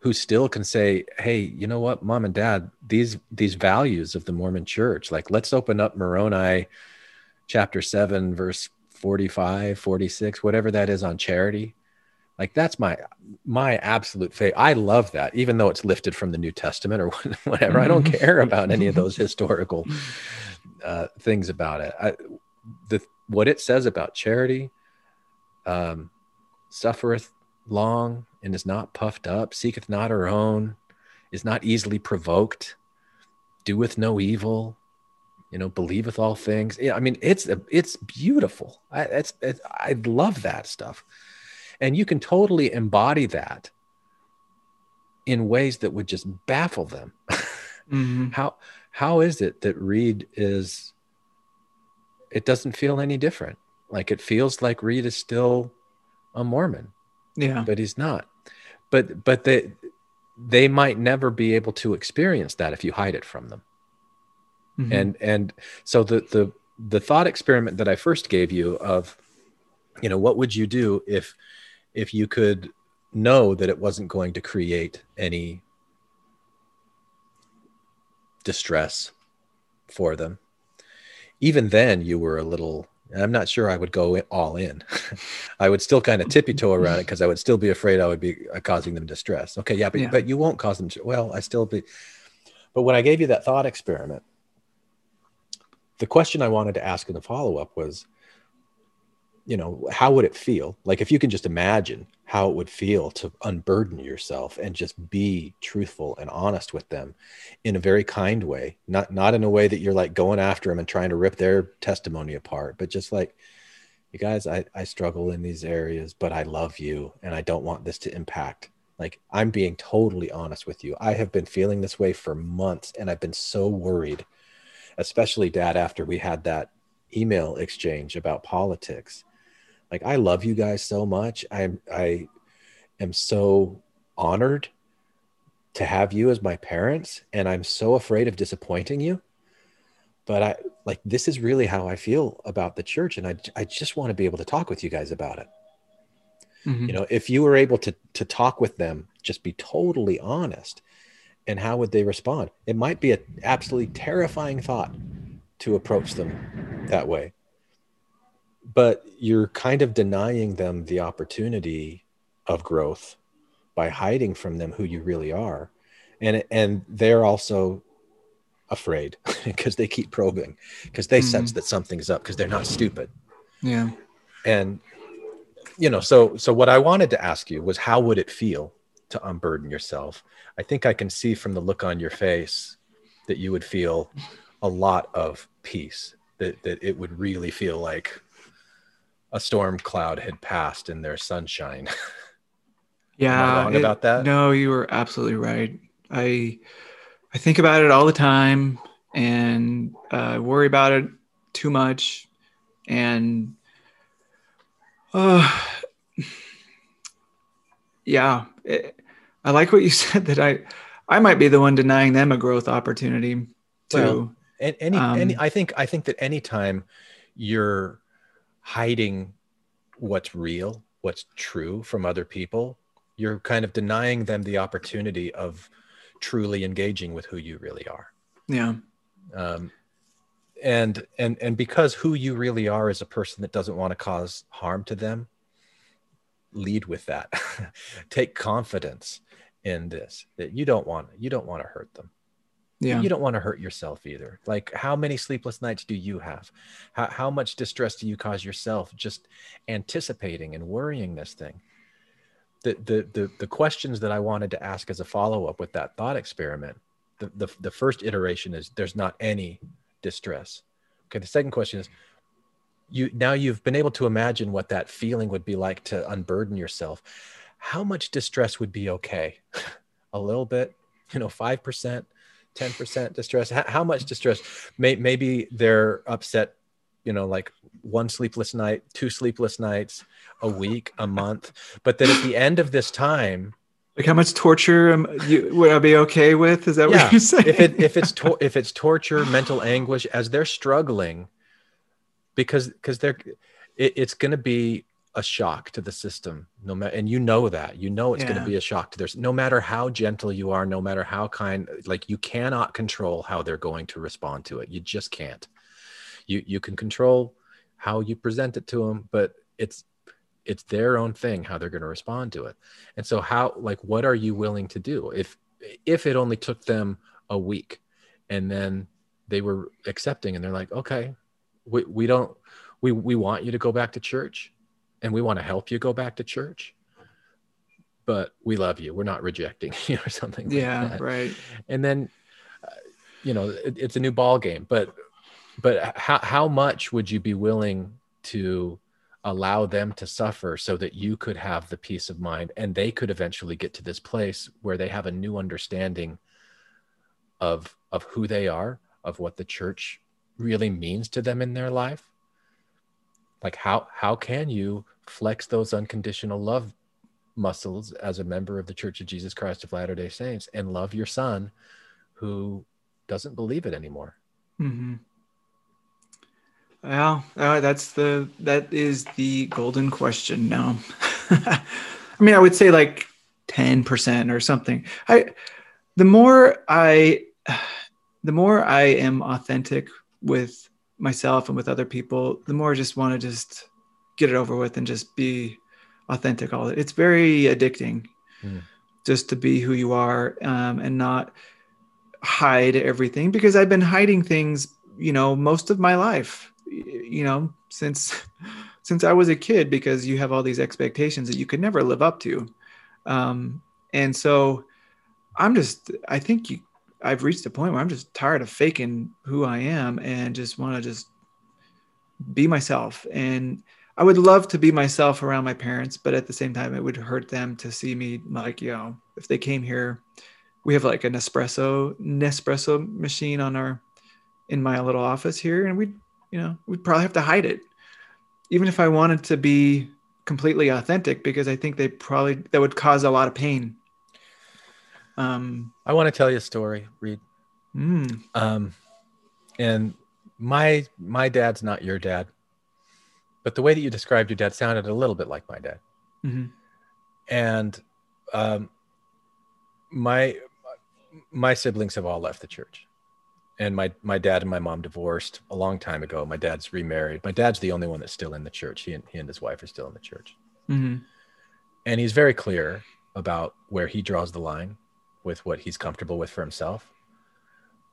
who still can say hey you know what mom and dad these these values of the mormon church like let's open up moroni chapter 7 verse 45 46 whatever that is on charity like that's my my absolute favorite i love that even though it's lifted from the new testament or whatever. I don't care about any of those historical uh, things about it. I, the what it says about charity um, suffereth long and is not puffed up seeketh not her own is not easily provoked doeth no evil you know believeth all things. Yeah i mean it's it's beautiful. I it's, it's i love that stuff and you can totally embody that in ways that would just baffle them Mm-hmm. how how is it that reed is it doesn't feel any different like it feels like reed is still a mormon Yeah. but he's not but but they they might never be able to experience that if you hide it from them Mhm. and and so the the the thought experiment that i first gave you of you know what would you do if if you could know that it wasn't going to create any distress for them. Even then you were a little i'm not sure i would go all in. I would still kind of tippy toe around it because i would still be afraid i would be uh, causing them distress. Okay yeah but, Yeah. but you won't cause them well i still be but when i gave you that thought experiment the question I wanted to ask in the follow up was, you know, how would it feel? Like if you can just imagine how it would feel to unburden yourself and just be truthful and honest with them in a very kind way, not not in a way that you're like going after them and trying to rip their testimony apart, but just like, you guys, I, I struggle in these areas, but I love you and I don't want this to impact. Like I'm being totally honest with you. I have been feeling this way for months and I've been so worried especially dad after we had that email exchange about politics like i love you guys so much. I'm i am so honored to have you as my parents and i'm so afraid of disappointing you. But i like this is really how i feel about the church and i, I just want to be able to talk with you guys about it. Mhm. you know if you were able to to talk with them just be totally honest and how would they respond? It might be an absolutely terrifying thought to approach them that way but you're kind of denying them the opportunity of growth by hiding from them who you really are. And and they're also afraid because they keep probing because they sense mm-hmm. that something's up because they're not stupid. Yeah. and you know so so what i wanted to ask you was how would it feel to unburden yourself? I think i can see from the look on your face that you would feel a lot of peace that that it would really feel like a storm cloud had passed and there's sunshine Yeah. wrong about that? No, you were absolutely right. I I think about it all the time and uh, worry about it too much. And uh, yeah, it, I like what you said that I I might be the one denying them a growth opportunity too. Well, and any, any Um, i think i think that anytime you're hiding what's real what's true from other people you're kind of denying them the opportunity of truly engaging with who you really are. Yeah. um, and and and because who you really are is a person that doesn't want to cause harm to them lead with that. Take confidence in this that you don't want you don't want to hurt them Yeah. you don't want to hurt yourself either. Like how many sleepless nights do you have? How, how much distress do you cause yourself just anticipating and worrying this thing? The, the the the questions that i wanted to ask as a follow-up with that thought experiment the, the the first iteration is there's not any distress. Okay the second question is you now you've been able to imagine what that feeling would be like to unburden yourself. How much distress would be okay? A little bit you know 5% 10% distress how, how much distress May, maybe they're upset you know like one sleepless night two sleepless nights a week, a month, but then at the end of this time, Like how much torture um, you, would I be okay with? Is that yeah, what you're saying? if it if it's to, if it's torture, mental anguish as they're struggling, because because they're it, it's going to be a shock to the system no matter and you know that you know it's going to be a shock to theirs no matter how gentle you are no matter how kind like you cannot control how they're going to respond to it you just can't. You you can control how you present it to them but it's it's their own thing how they're going to respond to it. And so how like what are you willing to do? If if it only took them a week and then they were accepting and they're like okay we, we don't we we want you to go back to church and we want to help you go back to church but we love you. We're not rejecting you or something like yeah, right. and then uh, you know it, it's a new ball game but but how, how much would you be willing to allow them to suffer so that you could have the peace of mind and they could eventually get to this place where they have a new understanding of of who they are of what the church really means to them in their life like how how can you flex those unconditional love muscles as a member of the church of jesus christ of latter day saints and love your son who doesn't believe it anymore hmm Well, uh, that's the that is the golden question now. I mean, I would say like ten percent or something. I the more I the more I am authentic with myself and with other people, the more I just want to just get it over with and just be authentic. All it's very addicting, Mm. just to be who you are um, and not hide everything because I've been hiding things, you know, most of my life, you know, since since I was a kid because you have all these expectations that you could never live up to. Um, and so I'm just I think you I've reached a point where I'm just tired of faking who I am and just want to just be myself and I would love to be myself around my parents, but at the same time, it would hurt them to see me like, you know, if they came here, we have like an espresso Nespresso machine on our in my little office here, and we'd, you know, we'd probably have to hide it, even if I wanted to be completely authentic, because I think they probably that would cause a lot of pain. Um, i want to tell you a story reed. Mm, um and my my dad's not your dad but the way that you described your dad sounded a little bit like my dad. Mhm, and um, my my siblings have all left the church. And my my dad and my mom divorced a long time ago. My dad's remarried. My dad's the only one that's still in the church. He and, he and his wife are still in the church. Mhm, and he's very clear about where he draws the line with what he's comfortable with for himself.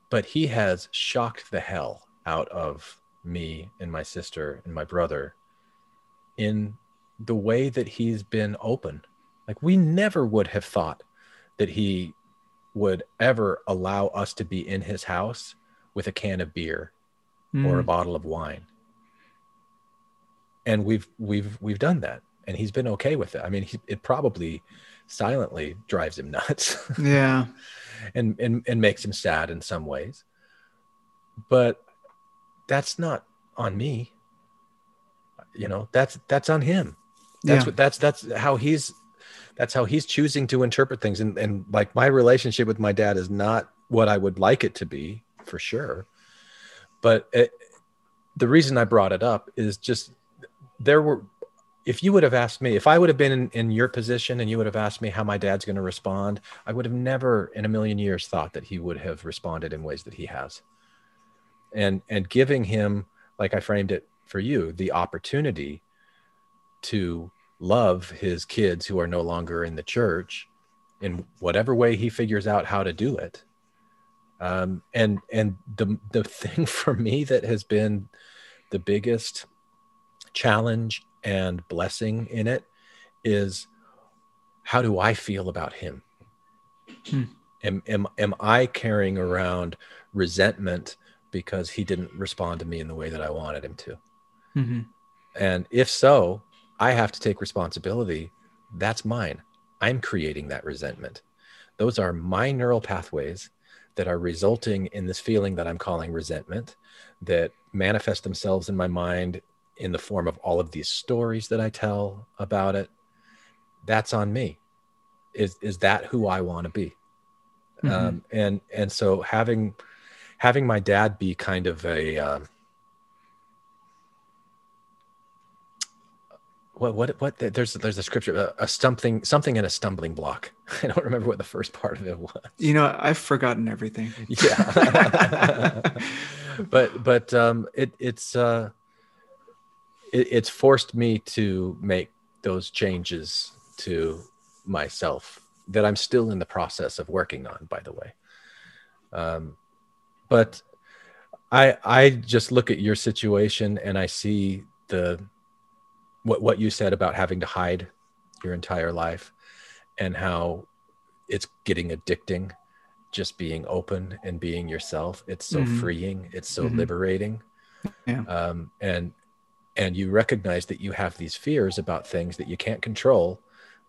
But he has shocked the hell out of me and my sister and my brother in the way that he's been open. Like we never would have thought that he would ever allow us to be in his house with a can of beer or a mm, bottle of wine. And we've we've we've done that and he's been okay with it. I mean he, it probably silently drives him nuts. Yeah, and, and and makes him sad in some ways. But that's not on me. You know that's that's on him. That's yeah, what that's that's how he's that's how he's choosing to interpret things. And and like my relationship with my dad is not what i would like it to be for sure. But it, the reason i brought it up is just there were if you would have asked me if i would have been in, in your position and you would have asked me how my dad's going to respond i would have never in a million years thought that he would have responded in ways that he has. And and giving him like i framed it for you the opportunity to love his kids who are no longer in the church in whatever way he figures out how to do it. Um, and and the the thing for me that has been the biggest challenge and blessing in it is how do I feel about him? Hmm. Am, am, am I carrying around resentment because he didn't respond to me in the way that I wanted him to? mhm, And if so, I have to take responsibility. That's mine. I'm creating that resentment. Those are my neural pathways that are resulting in this feeling that I'm calling resentment that manifest themselves in my mind in the form of all of these stories that I tell about it, that's on me. Is is that who I want to be? Mhm. Um, and and so having having my dad be kind of a um, what what what there's there's a scripture a, a something something in a stumbling block. I don't remember what the first part of it was. You know, I've forgotten everything. Yeah. but but um it it's uh it, it's forced me to make those changes to myself that I'm still in the process of working on by the way um but I I just look at your situation and I see the what what you said about having to hide your entire life and how it's getting addicting just being open and being yourself it's so Mhm. freeing it's so Mhm. liberating Yeah. um, and and you recognize that you have these fears about things that you can't control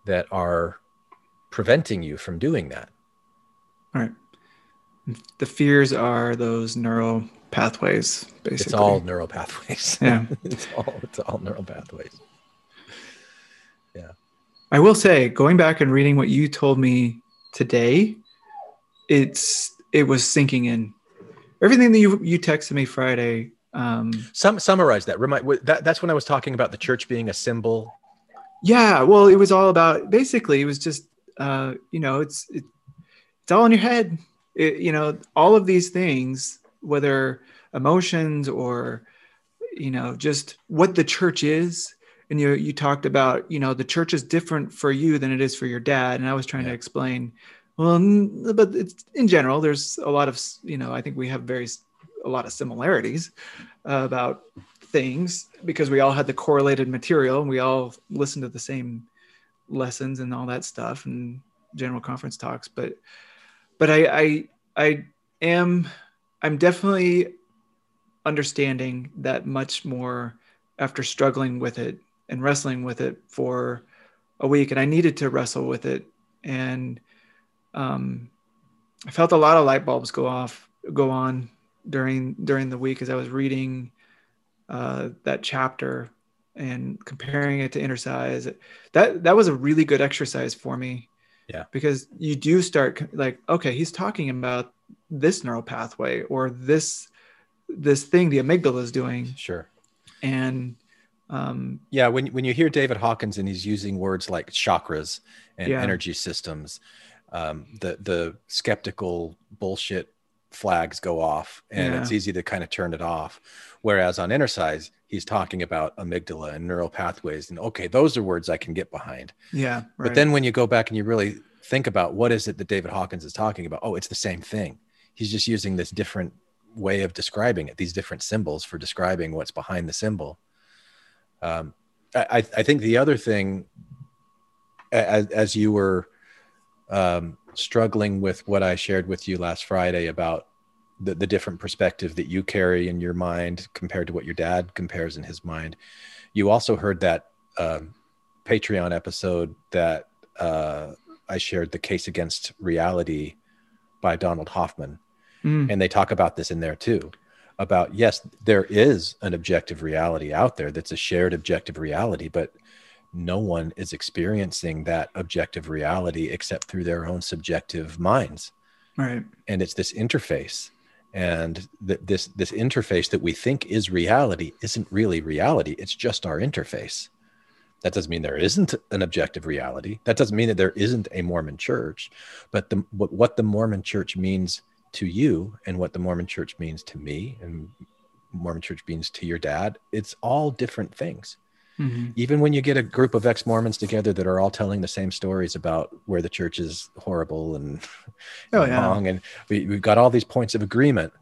that are preventing you from doing that All right. The fears are those neural pathways, basically. it's all neural pathways Yeah. it's all it's all neural pathways Yeah. I will say, going back and reading what you told me today, it's it was sinking in. Everything that you you texted me Friday. Um, Some summarize that. Remind that that's when I was talking about the church being a symbol. yeah, well, it was all about basically. It was just uh, you know, it's it, it's all in your head. It, you know, all of these things, whether emotions or you know, just what the church is. And you you talked about you know the church is different for you than it is for your dad, and I was trying to explain. Well, but it's in general. There's a lot of you know. I think we have very a lot of similarities uh, about things because we all had the correlated material and we all listened to the same lessons and all that stuff and general conference talks. But but I I I am I'm definitely understanding that much more after struggling with it and wrestling with it for a week and I needed to wrestle with it and um I felt a lot of light bulbs go off go on during during the week as I was reading uh that chapter and comparing it to inner size that that was a really good exercise for me Yeah. because you do start like okay he's talking about this neural pathway or this this thing the amygdala is doing Sure. and um Yeah, when when you hear David Hawkins and he's using words like chakras and Yeah. energy systems, um, the the skeptical bullshit flags go off, and it's easy to kind of turn it off. Whereas on inner size, he's talking about amygdala and neural pathways, and okay, those are words I can get behind. yeah right. But then when you go back and you really think about what is it that David Hawkins is talking about, oh, it's the same thing. He's just using this different way of describing it, these different symbols for describing what's behind the symbol. Um, I, I I think the other thing, as, as you were um, struggling with what I shared with you last Friday about the, the different perspective that you carry in your mind compared to what your dad compares in his mind, you also heard that um, Patreon episode that uh, I shared, The Case Against Reality by Donald Hoffman. Mm, And they talk about this in there too about yes, there is an objective reality out there that's a shared objective reality, but no one is experiencing that objective reality except through their own subjective minds. Right. And it's this interface. And th- this this interface that we think is reality isn't really reality. It's just our interface. That doesn't mean there isn't an objective reality. That doesn't mean that there isn't a mormon church. But the what, what the mormon church means to you and what the mormon church means to me and mormon church means to your dad it's all different things Mhm. even when you get a group of ex-mormons together that are all telling the same stories about where the church is horrible and, Oh, and yeah. wrong and we, we've got all these points of agreement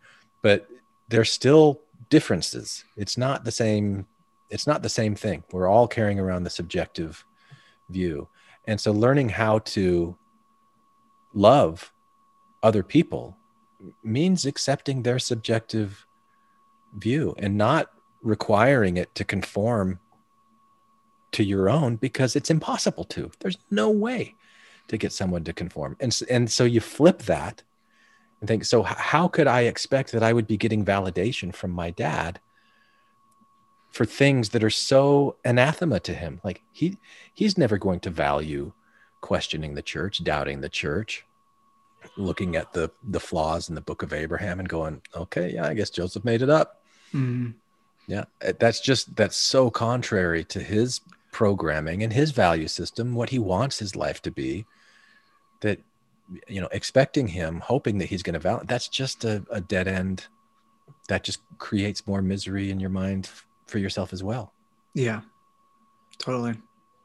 but there's still differences it's not the same it's not the same thing we're all carrying around the subjective view and so learning how to love other people means accepting their subjective view and not requiring it to conform to your own because it's impossible to. There's no way to get someone to conform. And and so you flip that and think so how could I expect that I would be getting validation from my dad for things that are so anathema to him. Like he he's never going to value questioning the church, doubting the church, looking at the the flaws in the book of Abraham and going, okay, yeah, I guess Joseph made it up. Mhm. Yeah, uh, that's just that's so contrary to his programming and his value system, what he wants his life to be. That you know, expecting him, hoping that he's going to value that's just a, a dead end. That just creates more misery in your mind f- for yourself as well. Yeah. Totally.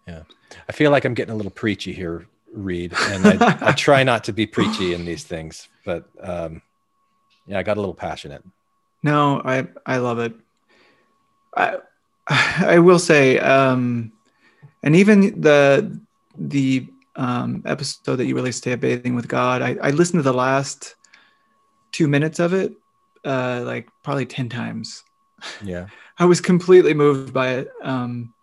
Yeah, I feel like I'm getting a little preachy here, Reed, and I, I try not to be preachy in these things, but um, yeah, I got a little passionate. No, I I love it. I I will say, um, and even the the um, episode that you released today, bathing with God, I, I listened to the last two minutes of it, uh, like probably ten times. Yeah, I was completely moved by it. Um,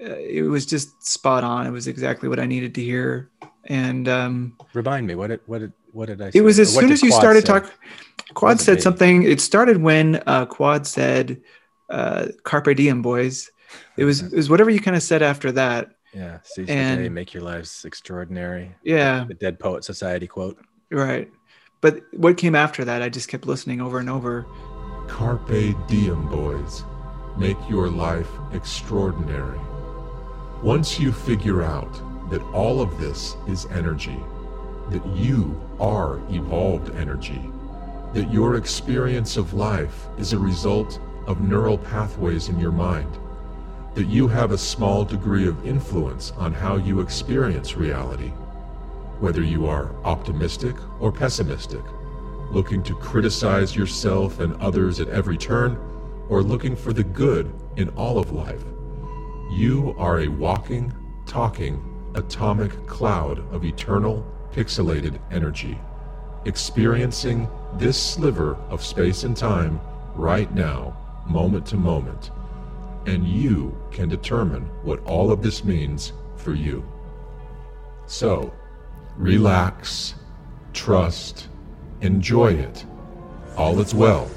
uh, it was just spot on. It was exactly what I needed to hear, and um, remind me what did what did what did I? it was as soon as you Quad started say? talking. Quad said something. It started when uh, Quad said, uh, "Carpe diem, boys." It was it was whatever you kind of said after that. Yeah, seize And- the day, make your lives extraordinary. Yeah, The Dead Poet Society quote. right. But what came after that, I just kept listening over and over. Carpe diem, boys. Make your life extraordinary. Once you figure out that all of this is energy, that you are evolved energy, that your experience of life is a result of neural pathways in your mind, that you have a small degree of influence on how you experience reality, whether you are optimistic or pessimistic, looking to criticize yourself and others at every turn, or looking for the good in all of life. You are a walking, talking, atomic cloud of eternal, pixelated energy, experiencing this sliver of space and time right now, moment to moment. And you can determine what all of this means for you. So, relax, trust, enjoy it. All is well.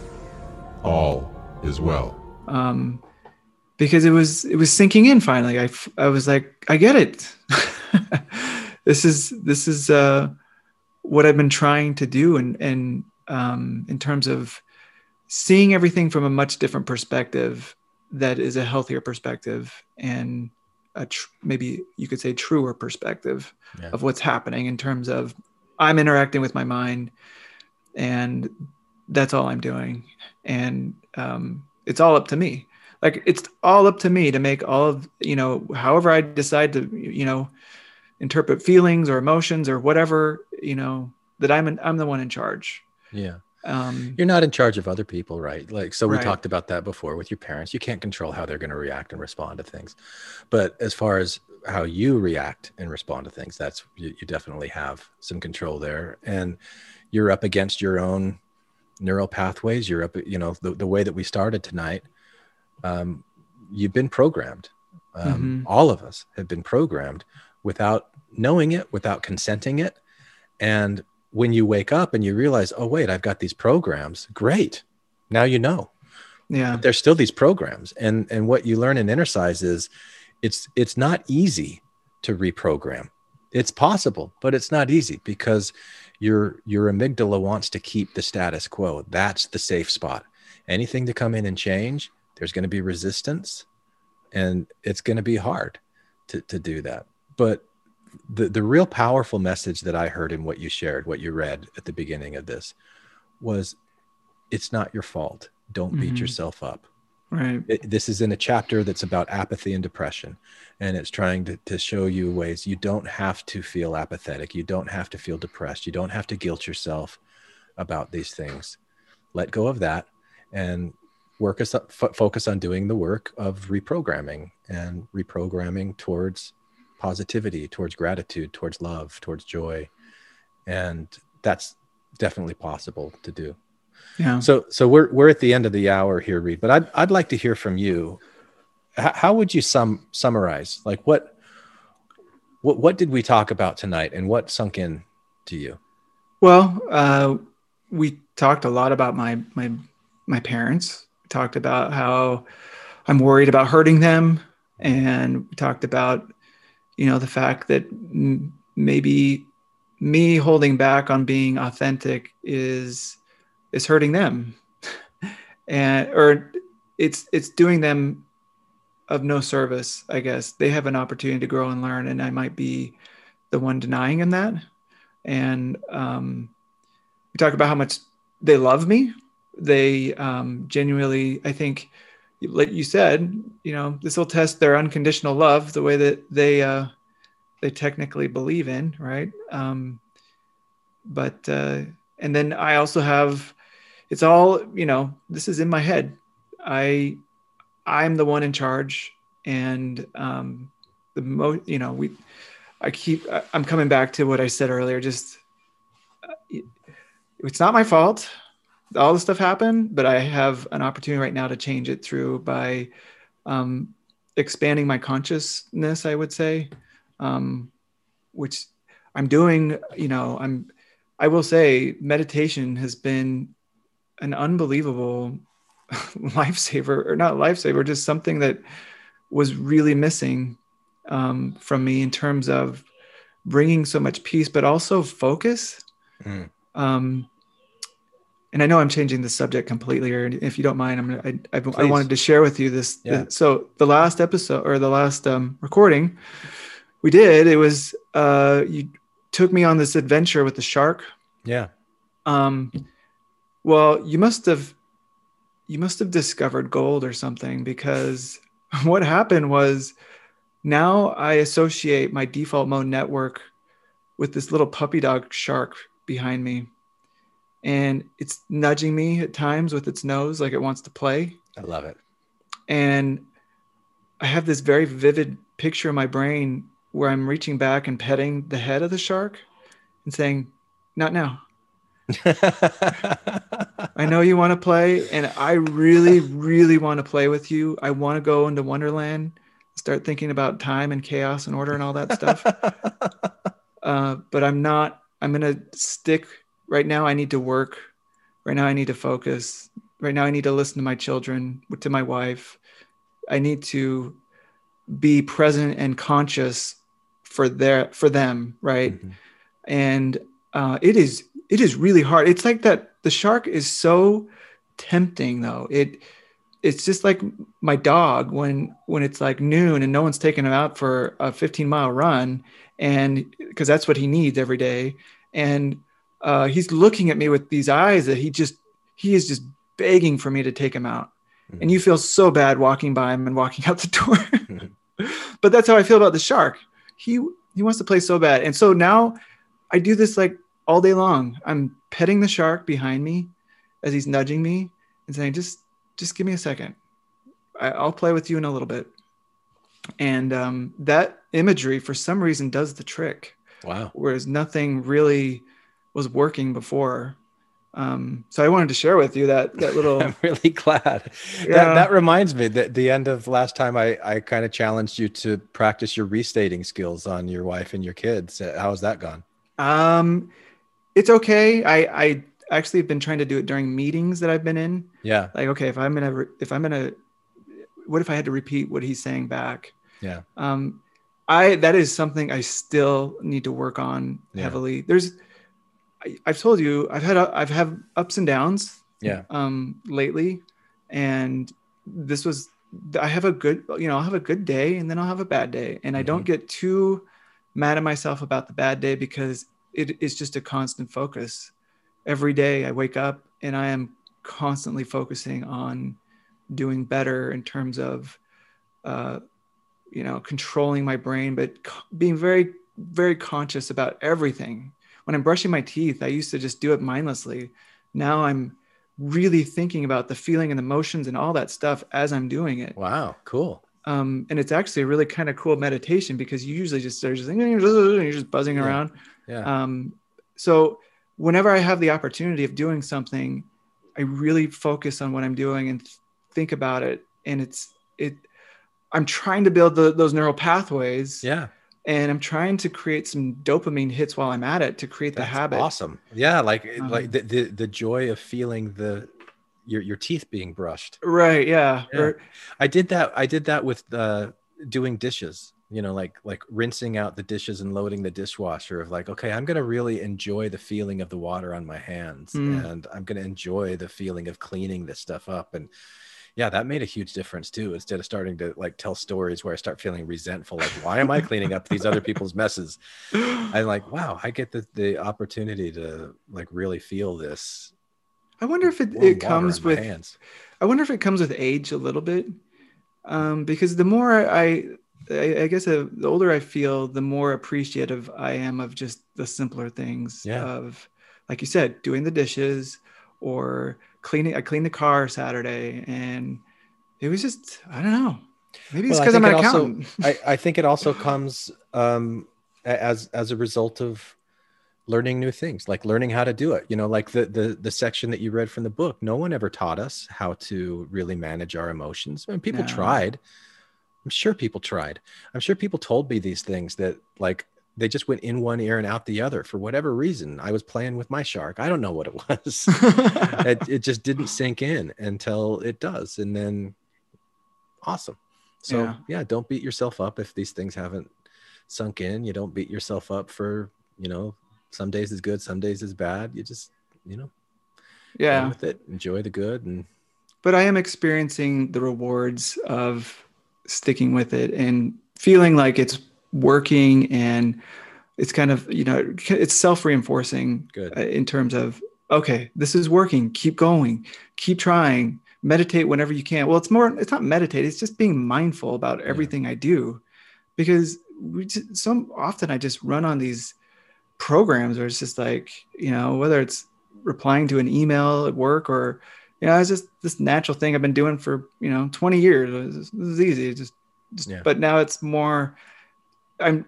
All is well. um, because it was it was sinking in finally. I, I was like, I get it. this is this is uh, what I've been trying to do, and and um, in terms of seeing everything from a much different perspective, that is a healthier perspective and a tr- maybe you could say truer perspective Yeah. of what's happening in terms of I'm interacting with my mind, and that's all I'm doing, and um, it's all up to me like it's all up to me to make all of you know however i decide to you know interpret feelings or emotions or whatever you know that i'm in, i'm the one in charge Yeah. Um You're not in charge of other people, right? Like, so we Right. talked about that before with your parents. You can't control how they're going to react and respond to things. But as far as how you react and respond to things, that's you, you definitely have some control there. And you're up against your own neural pathways. You're up, you know, the, the way that we started tonight, um, you've been programmed. Um, All of us have been programmed without knowing it, without consenting it. And when you wake up and you realize, oh, wait, I've got these programs, great. Now you know. yeah But there's still these programs. And and what you learn in Innercise is it's it's not easy to reprogram. It's possible, but it's not easy because your your amygdala wants to keep the status quo. That's the safe spot. Anything to come in and change, there's going to be resistance and it's going to be hard to, to do that. But the, the real powerful message that I heard in what you shared, what you read at the beginning of this was it's not your fault. Don't beat Mhm. yourself up. right It- this is in a chapter that's about apathy and depression. And it's trying to, to show you ways you don't have to feel apathetic. You don't have to feel depressed. You don't have to guilt yourself about these things. Let go of that and work us up, fo- focus on doing the work of reprogramming and reprogramming towards positivity, towards gratitude, towards love, towards joy. And that's definitely possible to do. yeah So, so we're we're at the end of the hour here, Reed. But I'd I'd like to hear from you. H- how would you sum summarize? Like what what what did we talk about tonight, and what sunk in to you? well uh we talked a lot about my my my parents We talked about how I'm worried about hurting them, and we talked about, you know, the fact that m- maybe me holding back on being authentic is is hurting them, and or it's it's doing them of no service. I guess they have an opportunity to grow and learn, and I might be the one denying them that. And um, we talk about how much they love me. They um, genuinely, I think, like you said, you know, this will test their unconditional love, the way that they uh, they technically believe in, right? Um, but uh, and then I also have, it's all you know. This is in my head. I I'm the one in charge, and um, the mo you know we. I keep I'm coming back to what I said earlier. Just uh, it's not my fault all this stuff happened, but I have an opportunity right now to change it through by um, expanding my consciousness. I would say, um, which I'm doing. You know, I'm. I will say, meditation has been an unbelievable lifesaver, or not lifesaver, just something that was really missing um, from me in terms of bringing so much peace, but also focus. Mm. Um, and I know I'm changing the subject completely, or if you don't mind, I'm gonna, I, I, I wanted to share with you this. Yeah. The, so the last episode or the last um, recording we did, it was uh, you took me on this adventure with the shark. Yeah. Um, well, you must have you must have discovered gold or something because what happened was now I associate my default mode network with this little puppy dog shark behind me and it's nudging me at times with its nose like it wants to play. I love it. And I have this very vivid picture in my brain where I'm reaching back and petting the head of the shark and saying, Not now. I know you want to play, and I really, really want to play with you. I want to go into Wonderland, start thinking about time and chaos and order and all that stuff. uh, but I'm not, I'm going to stick right now I need to work. Right now I need to focus. Right now I need to listen to my children, to my wife. I need to be present and conscious for their for them, right? Mm-hmm. And uh, it is it is really hard. It's like that. The shark is so tempting, though. It it's just like my dog when when it's like noon and no one's taking him out for a 15 mile run, and because that's what he needs every day. And uh, he's looking at me with these eyes that he just he is just begging for me to take him out. Mm-hmm. and you feel so bad walking by him and walking out the door. Mm-hmm. but that's how i feel about the shark. He he wants to play so bad. And so now i do this like all day long. I'm petting the shark behind me as he's nudging me and saying just just give me a second. I, will play with you in a little bit. And um, that imagery for some reason does the trick. Wow. Whereas nothing really was working before. Um, so I wanted to share with you that that little. I'm really glad. Yeah. That that reminds me that the end of last time I I kind of challenged you to practice your restating skills on your wife and your kids. Uh, how's that gone? Um, it's okay. I I actually have been trying to do it during meetings that I've been in. Yeah. Like okay, if I'm gonna if I'm gonna, what if I had to repeat what he's saying back? Yeah. Um, I that is something I still need to work on yeah. heavily. There's I, have told you I've had I've had ups and downs. Yeah. Um, lately, and this was I have a good you know I'll have a good day and then I'll have a bad day, and I don't mm-hmm. get too mad at myself about the bad day because it is just a constant focus. Every day I wake up and I am constantly focusing on doing better in terms of uh, you know controlling my brain but being very very conscious about everything when I'm brushing my teeth, I used to just do it mindlessly. Now I'm really thinking about the feeling and the emotions and all that stuff as I'm doing it. Wow, cool. Um, and it's actually a really kind of cool meditation because you usually just start just you're just buzzing yeah. around. Yeah. Um, so whenever I have the opportunity of doing something, I really focus on what I'm doing and think about it. And it's it. I'm trying to build the, those neural pathways. Yeah and I'm trying to create some dopamine hits while I'm at it to create That's the habit. Awesome. Yeah, like um, like the, the the joy of feeling the your your teeth being brushed. Right. Yeah. Yeah. Or- I did that. I did that with uh, doing dishes. You know, like like rinsing out the dishes and loading the dishwasher. Of like, okay, I'm gonna really enjoy the feeling of the water on my hands, Mm. and I'm gonna enjoy the feeling of cleaning this stuff up. And yeah, that made a huge difference too. Instead of starting to like tell stories where I start feeling resentful, like, why am I cleaning up these other people's messes? I'm like, wow, I get the the opportunity to like really feel this. I wonder if it, it comes with hands. I wonder if it comes with age a little bit, um, because the more I, I, I guess uh, the older I feel, the more appreciative I am of just the simpler things. Yeah. Of, like you said, doing the dishes, or cleaning. I cleaned the car Saturday, and it was just I don't know. Maybe it's Well, because I'm an it also- accountant. I, I think it also comes um, as as a result of learning new things, like learning how to do it. You know, like the the the section that you read from the book. No one ever taught us how to really manage our emotions. I mean, people No. tried. I'm sure people tried. I'm sure people told me these things that like they just went in one ear and out the other for whatever reason. I was playing with my shark. I don't know what it was. it, it just didn't sink in until it does and then awesome so Yeah. yeah. don't beat yourself up if these things haven't sunk in you don't beat yourself up for you know some days is good some days is bad you just you know yeah. with it enjoy the good and but I am experiencing the rewards of sticking with it and feeling like it's working and it's kind of you know it's self-reinforcing Good. uh, in terms of okay this is working keep going keep trying meditate whenever you can well it's more it's not meditate it's just being mindful about everything i do because we just, so often i just run on these programs where it's just like you know whether it's replying to an email at work or you know it's just this natural thing i've been doing for you know 20 years this is easy It's just, just Yeah. but now it's more i'm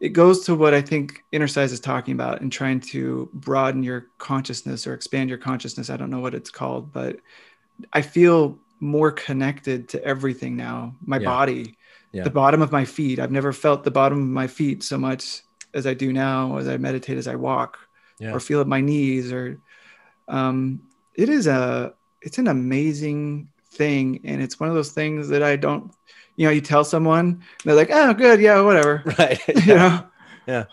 it goes to what i think Innercise is talking about and trying to broaden your consciousness or expand your consciousness. I don't know what it's called but i feel more connected to everything now. My Yeah. body Yeah. the bottom of my feet. I've never felt the bottom of my feet so much as i do now as i meditate as i walk yeah. or feel at my knees or um, it is a it's an amazing thing. And it's one of those things that i don't you know you tell someone they're like oh good yeah whatever. Right you know? Yeah.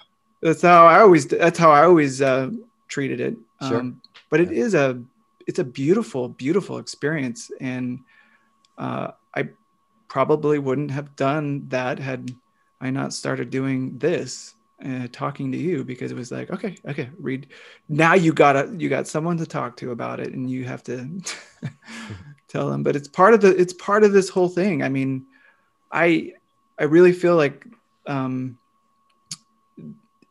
that's how i always that's how i always uh, treated it. Sure. um, but it is a it's a beautiful beautiful experience. And uh, i probably wouldn't have done that had i not started doing this uh, talking to you because it was like okay okay Reed. Now you gotta you got someone to talk to about it and you have to tell them. But it's part of the it's part of this whole thing. I mean i i really feel like um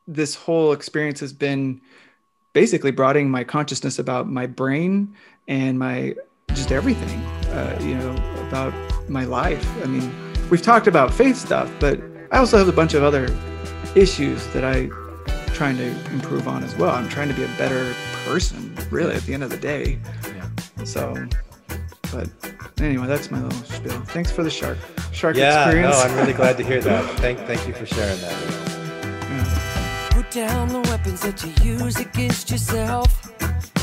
this whole experience has been basically broadening my consciousness about my brain and my just everything uh, you know about my life. I mean we've talked about faith stuff but i also have a bunch of other issues that i am trying to improve on as well. I'm trying to be a better person really at the end of the day. So but anyway that's my little spiel thanks for the shark shark yeah experience no i'm really glad to hear that thank thank you for sharing that Put down the weapons that you use against yourself.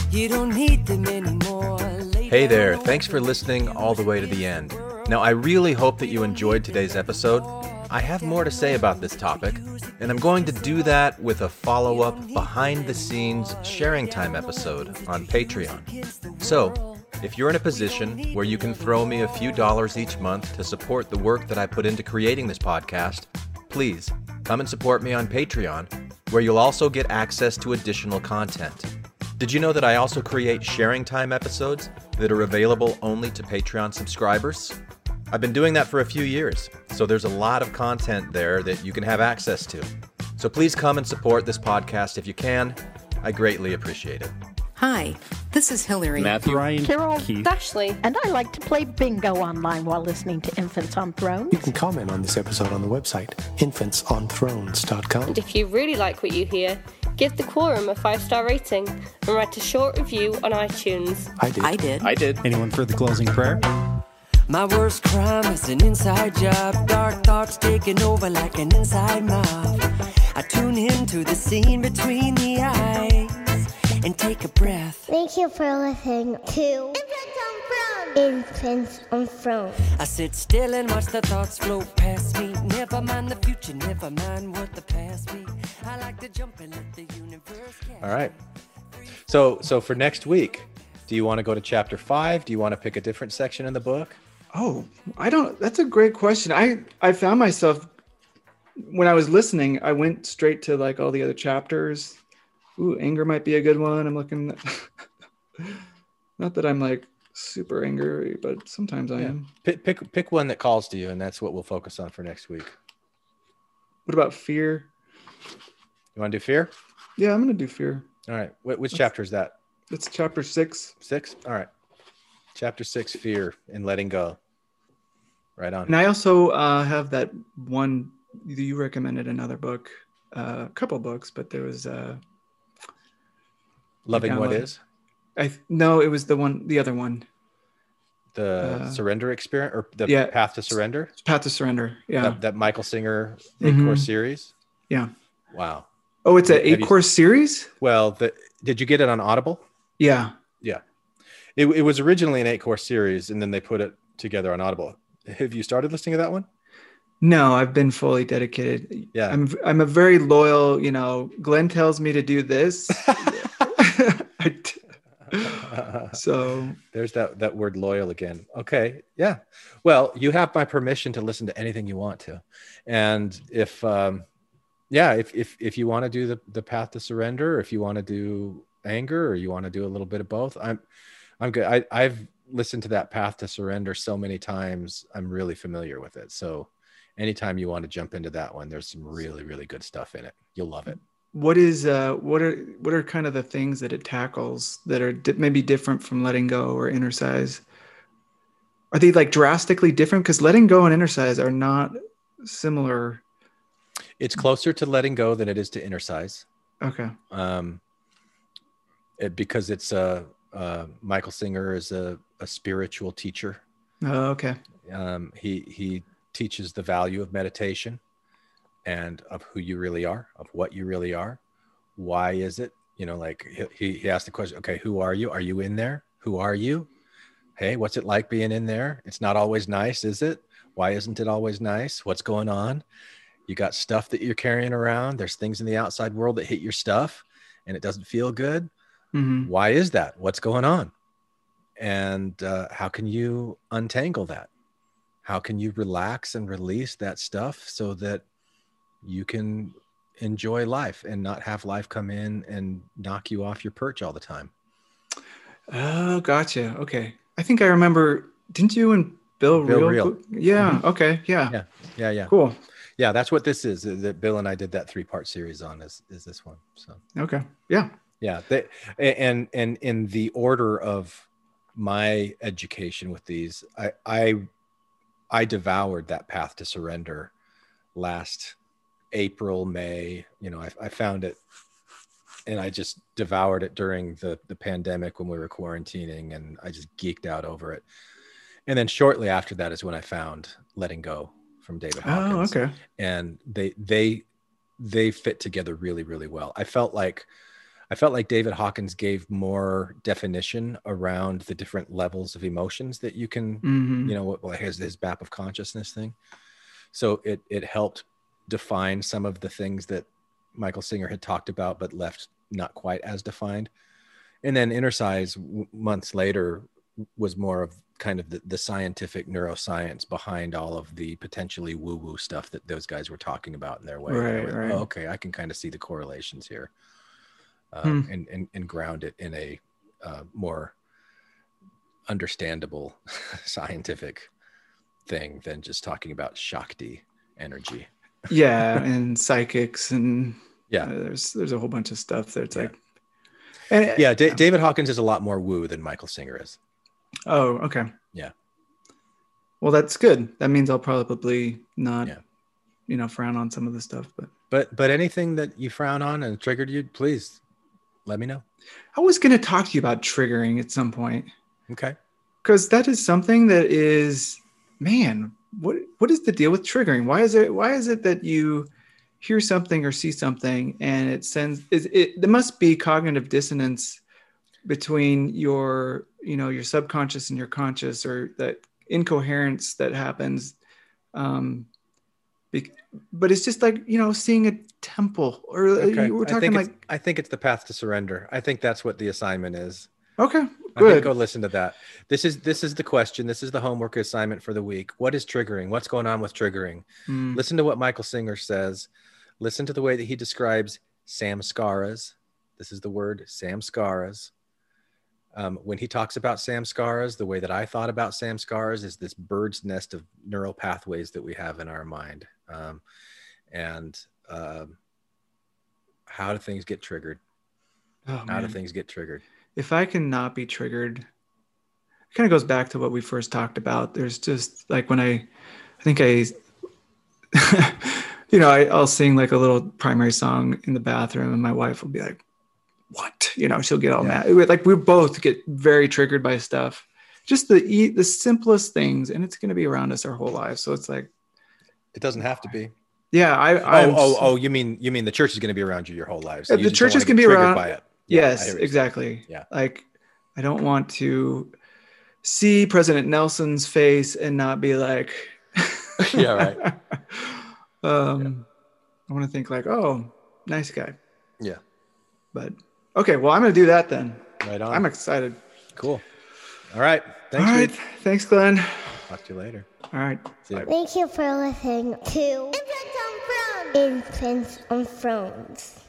You don't need them anymore. Lay Hey there, thanks for listening all the way to the end. Now, I really hope that you enjoyed today's episode. I have more to say about this topic, and I'm going to do that with a follow up behind the scenes sharing time episode on Patreon. So, if you're in a position where you can throw me a few dollars each month to support the work that I put into creating this podcast, please come and support me on Patreon, where you'll also get access to additional content. Did you know that I also create sharing time episodes that are available only to Patreon subscribers? I've been doing that for a few years, so there's a lot of content there that you can have access to. So please come and support this podcast if you can. I greatly appreciate it. Hi, this is Hillary. Matthew. Ryan, Carol, Keith. Ashley, and I like to play bingo online while listening to Infants on Thrones. You can comment on this episode on the website, infantsonthrones.com. And if you really like what you hear, give the Quorum a five star rating and write a short review on iTunes. I did. I did. I did. Anyone for the closing prayer? My worst crime is an inside job. Dark thoughts taking over like an inside mob. I tune into the scene between the eyes and take a breath. Thank you for listening to Infants on Front. Infants on throne. I sit still and watch the thoughts float past me. Never mind the future, never mind what the past be. I like to jump and let the universe catch All right. So so for next week, do you want to go to chapter five? Do you want to pick a different section in the book? Oh, I don't. That's a great question. I I found myself when I was listening, I went straight to like all the other chapters. Ooh, anger might be a good one. I'm looking. Not that I'm like super angry, but sometimes I Yeah. am. Pick, pick pick one that calls to you, and that's what we'll focus on for next week. What about fear? You want to do fear? Yeah, I'm gonna do fear. All right. Wh- which chapter is that? It's chapter six. Six. All right. Chapter six, fear and letting go. Right on. And I also uh, have that one you recommended another book, uh, a couple books, but there was uh, Loving what is? I no, it was the one, the other one, the Uh, surrender experience or the yeah. path to surrender. Path to Surrender. Yeah, That, that Michael Singer eight Mhm. course series. yeah. Wow. Oh, it's an Have you- eight course series. Well, the, did you get it on Audible? Yeah. Yeah. It, it was originally an eight course series, and then they put it together on Audible. Have you started listening to that one? No, I've been fully dedicated. Yeah. I'm I'm a very loyal, you know, Glenn tells me to do this. So There's that that word loyal again. Okay. Yeah. Well, you have my permission to listen to anything you want to. And if um yeah, if if if you want to do the the path to surrender, or if you want to do anger or you want to do a little bit of both, I'm I'm good. I I've listened to that path to surrender so many times. I'm really familiar with it. So anytime you want to jump into that one, there's some really really good stuff in it. You'll love it. What is uh what are what are kind of the things that it tackles that are di- maybe different from letting go or Innercise? Are they like drastically different? Because letting go and Innercise are not similar. It's closer to letting go than it is to Innercise. Okay. um, it, because it's a uh, Michael Singer is a, a spiritual teacher. Oh, okay. Um, he he teaches the value of meditation and of who you really are, of what you really are. Why is it? You know, like he he asked the question. Okay, who are you? Are you in there? Who are you? Hey, what's it like being in there? It's not always nice, is it? Why isn't it always nice? What's going on? You got stuff that you're carrying around. There's things in the outside world that hit your stuff and it doesn't feel good. Mhm. Why is that? What's going on? And uh, how can you untangle that? How can you relax and release that stuff so that you can enjoy life and not have life come in and knock you off your perch all the time? Oh, gotcha. Okay. I think I remember. Didn't you and Bill, Bill? Reel. go- Yeah. Mhm. Okay. Yeah. Yeah, yeah, yeah. Cool. Yeah, that's what this is. That Bill and I did that three part series on is is this one. So Okay. Yeah. yeah they, and and in the order of my education with these i i i devoured that path to surrender last april may you know i, I found it and i just devoured it during the the pandemic when we were quarantining and i just geeked out over it and then shortly after that is when i found letting go from david Hawkins. Oh, okay. and they they they fit together really really well i felt like i felt like david hawkins gave more definition around the different levels of emotions that you can Mhm. you know what like his, his map of consciousness thing so it it helped define some of the things that michael singer had talked about but left not quite as defined and then Innercise w- months later was more of kind of the, the scientific neuroscience behind all of the potentially woo woo stuff that those guys were talking about in their way. Right, went, right. "Oh, okay, I can kind of see the correlations here, Hmm. um, and, and and ground it in a uh, more understandable scientific thing than just talking about Shakti energy. Yeah. and psychics and Yeah. uh, there's there's a whole bunch of stuff that's like. And, Yeah, Da- David Hawkins is a lot more woo than Michael Singer is. Oh, okay. Yeah. Well, that's good. That means I'll probably not, Yeah. you know, frown on some of the stuff. But But but anything that you frown on and triggered you, please let me know. I was going to talk to you about triggering at some point Okay. because that is something that is, man, what what is the deal with triggering? Why is it why is it that you hear something or see something and it sends is it there must be cognitive dissonance between your you know your subconscious and your conscious or that incoherence that happens um be, but it's just like you know seeing a temple or uh, Okay. we're I talking think like I think it's the path to surrender. I think that's what the assignment is. Okay I good go listen to that. This is this is the question. This is the homework assignment for the week. What is triggering? What's going on with triggering? Mm. Listen to what Michael Singer says. Listen to the way that he describes samskaras. This is the word samskaras. Um, when he talks about samskaras, the way that I thought about samskaras is this bird's nest of neural pathways that we have in our mind. Um, and um, how do things get triggered? Oh, How do things get triggered? If I cannot be triggered, it kind of goes back to what we first talked about. There's just like when I, I think I, you know, I, I'll sing like a little primary song in the bathroom, and my wife will be like, "What?" You know, she'll get all Yeah. mad. Like we both get very triggered by stuff. Just the the simplest things, and it's going to be around us our whole lives. So it's like, It doesn't have to be. yeah, I, Oh, I'm oh, oh! You mean you mean the church is going to be around you your whole lives. so Uh, the churches wanna can get be triggered around by it. Yeah, yes hear what you're saying. exactly Yeah. like i don't want to see president nelson's face and not be like Yeah, right. um i want to think like oh nice guy Yeah, but okay well i'm gonna do that then right on. i'm excited cool. All right. Thanks. all right Reed. thanks glenn Talk to you later. all right See ya. Thank you for listening to Infants on Thrones. Infants on Thrones.